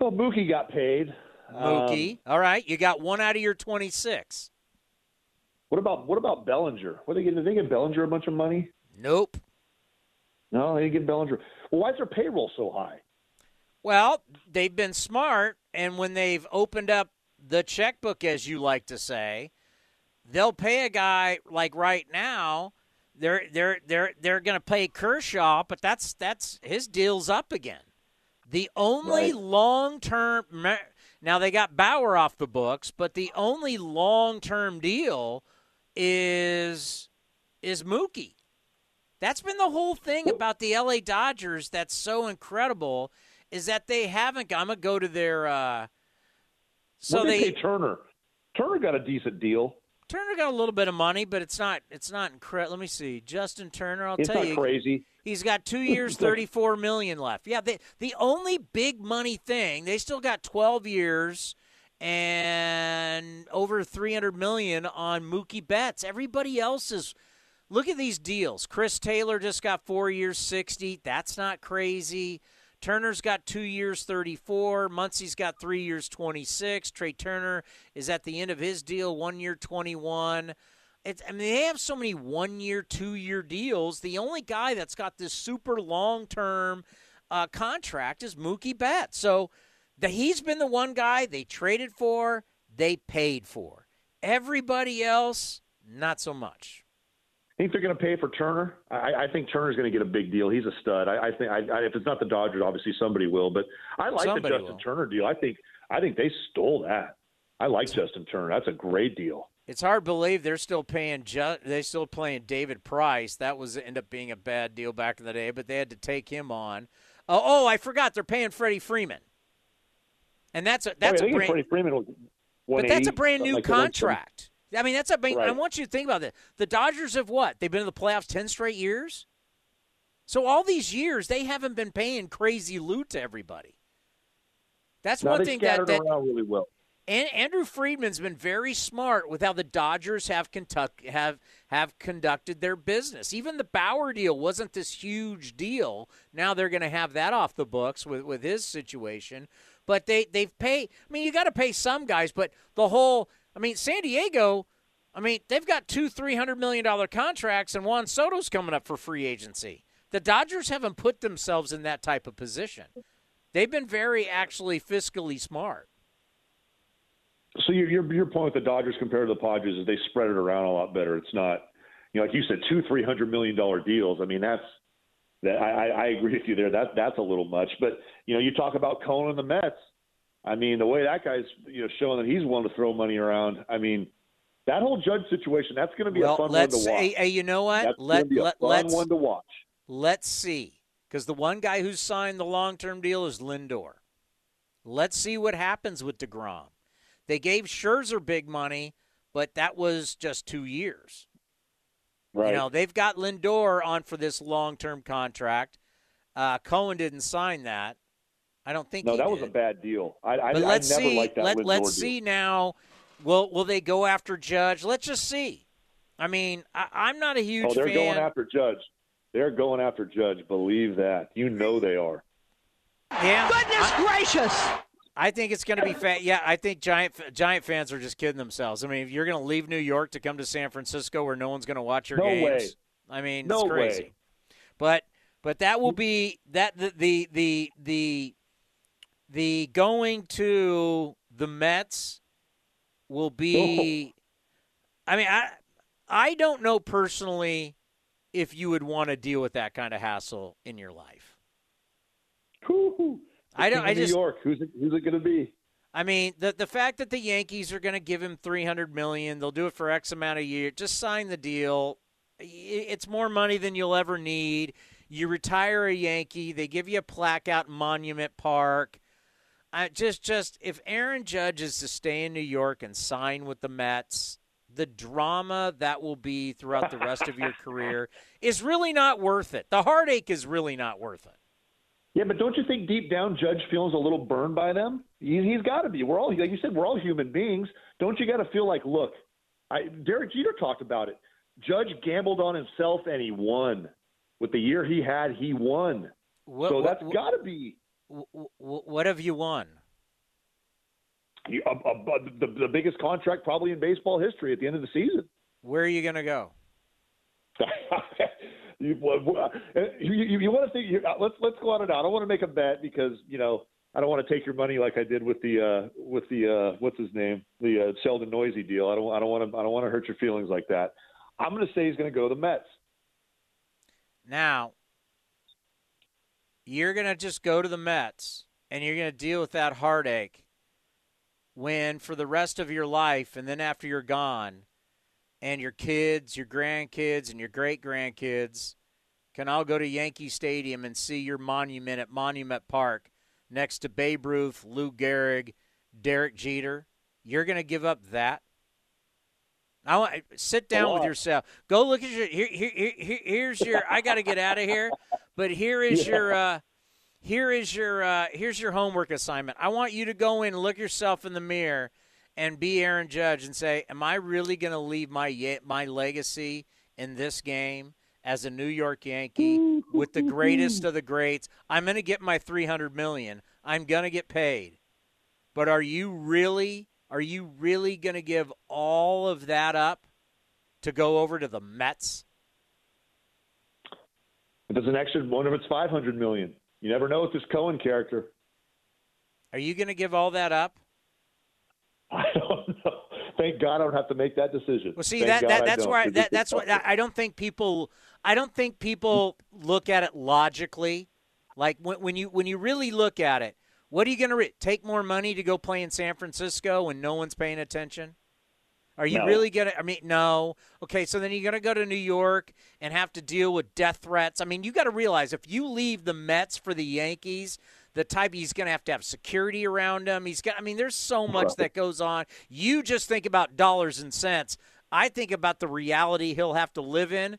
Well, Mookie got paid. Mookie. Um, All right, you got one out of your twenty-six. What about what about Bellinger? What they get? Did they give Bellinger a bunch of money? Nope. No, they didn't give Bellinger. Well, why is their payroll so high? Well, they've been smart, and when they've opened up the checkbook, as you like to say, they'll pay a guy like right now. They're they're they're they're going to pay Kershaw, but that's that's his deal's up again. The only Right. long term now they got Bauer off the books, but the only long term deal is is Mookie. That's been the whole thing about the LA Dodgers that's so incredible is that they haven't I'm gonna go to their uh so they Turner. Turner got a decent deal. Turner got a little bit of money, but it's not it's not incredible. Let me see. Justin Turner, I'll It's tell you. crazy. He's got two years, thirty-four million left. Yeah, they, the only big money thing they still got twelve years and over three hundred million on Mookie Betts. Everybody else is. Look at these deals. Chris Taylor just got four years, sixty. That's not crazy. Turner's got two years, 34. Muncy's got three years, 26. Trea Turner is at the end of his deal, one year, 21. It's, I mean, they have so many one year, two year deals. The only guy that's got this super long term uh, contract is Mookie Betts. So the, he's been the one guy they traded for, they paid for. Everybody else, not so much. I Think they're going to pay for Turner? I, I think Turner's going to get a big deal. He's a stud. I, I think I, I, if it's not the Dodgers, obviously somebody will. But I like Somebody the Justin will. Turner deal. I think I think they stole that. I like Justin Turner. That's a great deal. It's hard to believe they're still paying. Ju- they still playing David Price. That was end up being a bad deal back in the day, but they had to take him on. Oh, oh I forgot they're paying Freddie Freeman, and that's a that's I a think brand. Freeman was But that's a brand new like contract. I mean, that's a. I, mean, I want you to think about that. The Dodgers have what? They've been in the playoffs ten straight years. So all these years, they haven't been paying crazy loot to everybody. That's No, one thing that, that around really well. and Andrew Friedman's been very smart with how the Dodgers have conduct, have have conducted their business. Even the Bauer deal wasn't this huge deal. Now they're going to have that off the books with, with his situation. But they they've paid. I mean, you got to pay some guys, but the whole. I mean, San Diego. I mean, they've got two three hundred million dollar contracts, and Juan Soto's coming up for free agency. The Dodgers haven't put themselves in that type of position. They've been very actually fiscally smart. So your your your point with the Dodgers compared to the Padres is they spread it around a lot better. It's not, you know, like you said, two three hundred million dollar deals. I mean, that's that I, I agree with you there. That that's a little much. But you know, you talk about Cohen and the Mets. I mean, the way that guy's you know showing that he's willing to throw money around. I mean, that whole Judge situation. That's going to be well, a fun one let's to watch. Hey, hey, you know what? That's let be a let fun let's one to watch. let's see, because the one guy who signed the long term deal is Lindor. Let's see what happens with Degrom. They gave Scherzer big money, but that was just two years. Right. You know, they've got Lindor on for this long term contract. Uh, Cohen didn't sign that. I don't think No, he that did. was a bad deal. I, I, but I let's never see. liked that let, Lindor let's deal. see now. Will will they go after Judge? Let's just see. I mean, I, I'm not a huge Oh, they're fan. going after Judge. They're going after Judge. Believe that. You know they are. yeah, Goodness gracious! I think it's going to be fat. Yeah, I think Giant Giant fans are just kidding themselves. I mean, if you're going to leave New York to come to San Francisco where no one's going to watch your No games, way. I mean, No it's crazy. way. But but that will be that the the the the, the going to the Mets will be. I mean, I I don't know personally if you would want to deal with that kind of hassle in your life. Whew. I don't. I of New just. York. Who's it, who's it going to be? I mean, the the fact that the Yankees are going to give him three hundred million, they'll do it for X amount of year. Just sign the deal. It's more money than you'll ever need. You retire a Yankee, they give you a plaque out in Monument Park. I just just if Aaron Judge is to stay in New York and sign with the Mets, the drama that will be throughout the rest of your career is really not worth it. The heartache is really not worth it. Yeah, but don't you think deep down Judge feels a little burned by them? He, he's got to be. We're all, like you said, we're all human beings. Don't you got to feel like, look, I, Derek Jeter talked about it. Judge gambled on himself and he won. With the year he had, he won. What- so that's got to be what have you won? you- a, a, the, the biggest contract probably in baseball history at the end of the season. Where are you going to go? you, you, you, want to think? Uh, let's let's go on it out. I don't want to make a bet because you know I don't want to take your money like I did with the uh, with the uh, what's his name the uh, Sheldon Neuse deal. I don't I don't want to I don't want to hurt your feelings like that. I'm going to say he's going to go to the Mets. Now, you're going to just go to the Mets and you're going to deal with that heartache when for the rest of your life and then after you're gone and your kids, your grandkids and your great grandkids can all go to Yankee Stadium and see your monument at Monument Park next to Babe Ruth, Lou Gehrig, Derek Jeter. You're going to give up that? I want sit down with yourself. Go look at your here, here, here, here- here's your I got to get out of here, but here is Yeah. your uh here is your uh here's your homework assignment. I want you to go in and look yourself in the mirror and be Aaron Judge and say, "Am I really going to leave my my legacy in this game as a New York Yankee with the greatest of the greats? I'm going to get my 300 million. I'm going to get paid." But are you really are you really going to give all of that up to go over to the Mets? If it's an extra one, if it's 500 million, you never know with this Cohen character. Are you going to give all that up? I don't know. Thank God I don't have to make that decision. Well, see Thank that, God that that's don't, that, that's what I don't think people I don't think people look at it logically. Like when, when you when you really look at it, what are you going to re- take more money to go play in San Francisco when no one's paying attention? Are you No. really going to? I mean, no. Okay, so then you're going to go to New York and have to deal with death threats. I mean, you got to realize if you leave the Mets for the Yankees, the type he's going to have to have security around him. He's got. I mean, there's so much that goes on. You just think about dollars and cents. I think about the reality he'll have to live in.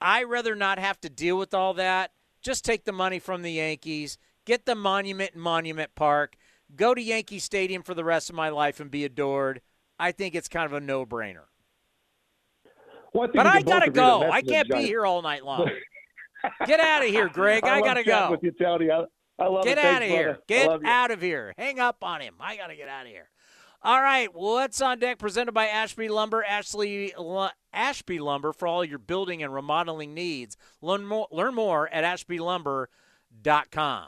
I rather not have to deal with all that. Just take the money from the Yankees, get the monument in Monument Park, go to Yankee Stadium for the rest of my life and be adored. I think it's kind of a no-brainer. Well, I But I gotta go. I can't be here all night long. Get out of here, Greg. I, love gotta go. With you, Tony. I, I love Get it. out Thanks, of here. brother. I Get out of here. Hang up on him. I gotta get out of here. All right, what's on deck? Presented by Ashby Lumber, Ashley L- Ashby Lumber for all your building and remodeling needs. Learn more, learn more at ashbylumber.com.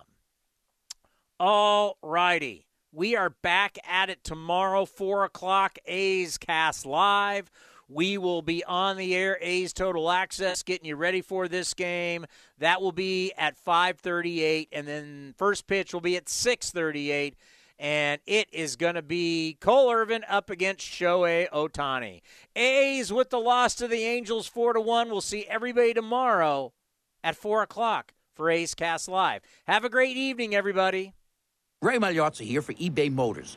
All righty, we are back at it tomorrow, four o'clock. A's Cast Live. We will be on the air, A's Total Access, getting you ready for this game. That will be at 5:38, and then first pitch will be at 6:38 and it is going to be Cole Irvin up against Shohei Ohtani. A's with the loss to the Angels, four to one. We'll see everybody tomorrow at four o'clock for A's Cast Live. Have a great evening, everybody. Ray Magliozzi here for eBay Motors.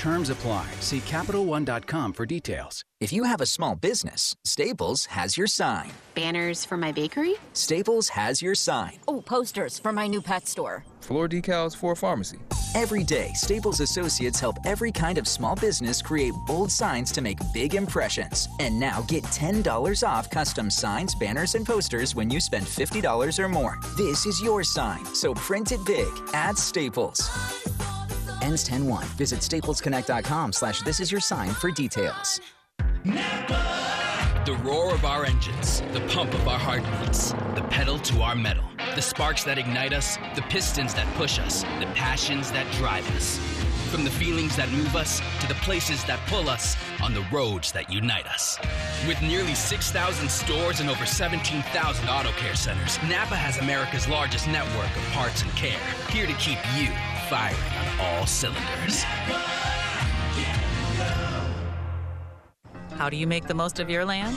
Terms apply. See CapitalOne.com for details. If you have a small business, Staples has your sign. Banners for my bakery? Staples has your sign. Oh, posters for my new pet store. Floor decals for a pharmacy. Every day, Staples associates help every kind of small business create bold signs to make big impressions. And now get $10 off custom signs, banners, and posters when you spend $50 or more. This is your sign, so print it big at Staples. Ends 10-1. Visit staplesconnect.com slash this is your sign for details. The roar of our engines, the pump of our heartbeats, the pedal to our metal, the sparks that ignite us, the pistons that push us, the passions that drive us. From the feelings that move us to the places that pull us on the roads that unite us. With nearly 6,000 stores and over 17,000 auto care centers, Napa has America's largest network of parts and care, here to keep you firing on all cylinders. How do you make the most of your land?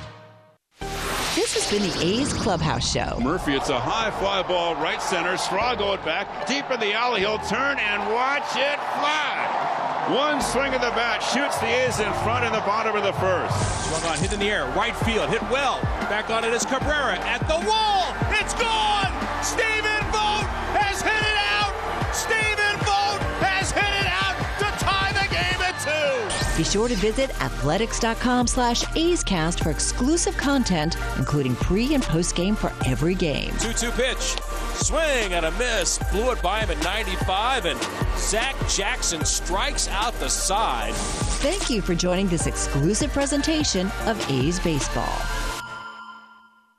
This has been the A's Clubhouse Show. Murphy, it's a high fly ball right center. Straw going back deep in the alley. He'll turn and watch it fly. One swing of the bat shoots the A's in front in the bottom of the first. Swung on, hit in the air, right field, hit well. Back on it is Cabrera at the wall. It's gone. Stephen Be sure to visit athletics.com slash A'scast for exclusive content, including pre and post game for every game. 2 2 pitch. Swing and a miss. Blew it by him at 95, and Zach Jackson strikes out the side. Thank you for joining this exclusive presentation of A's Baseball.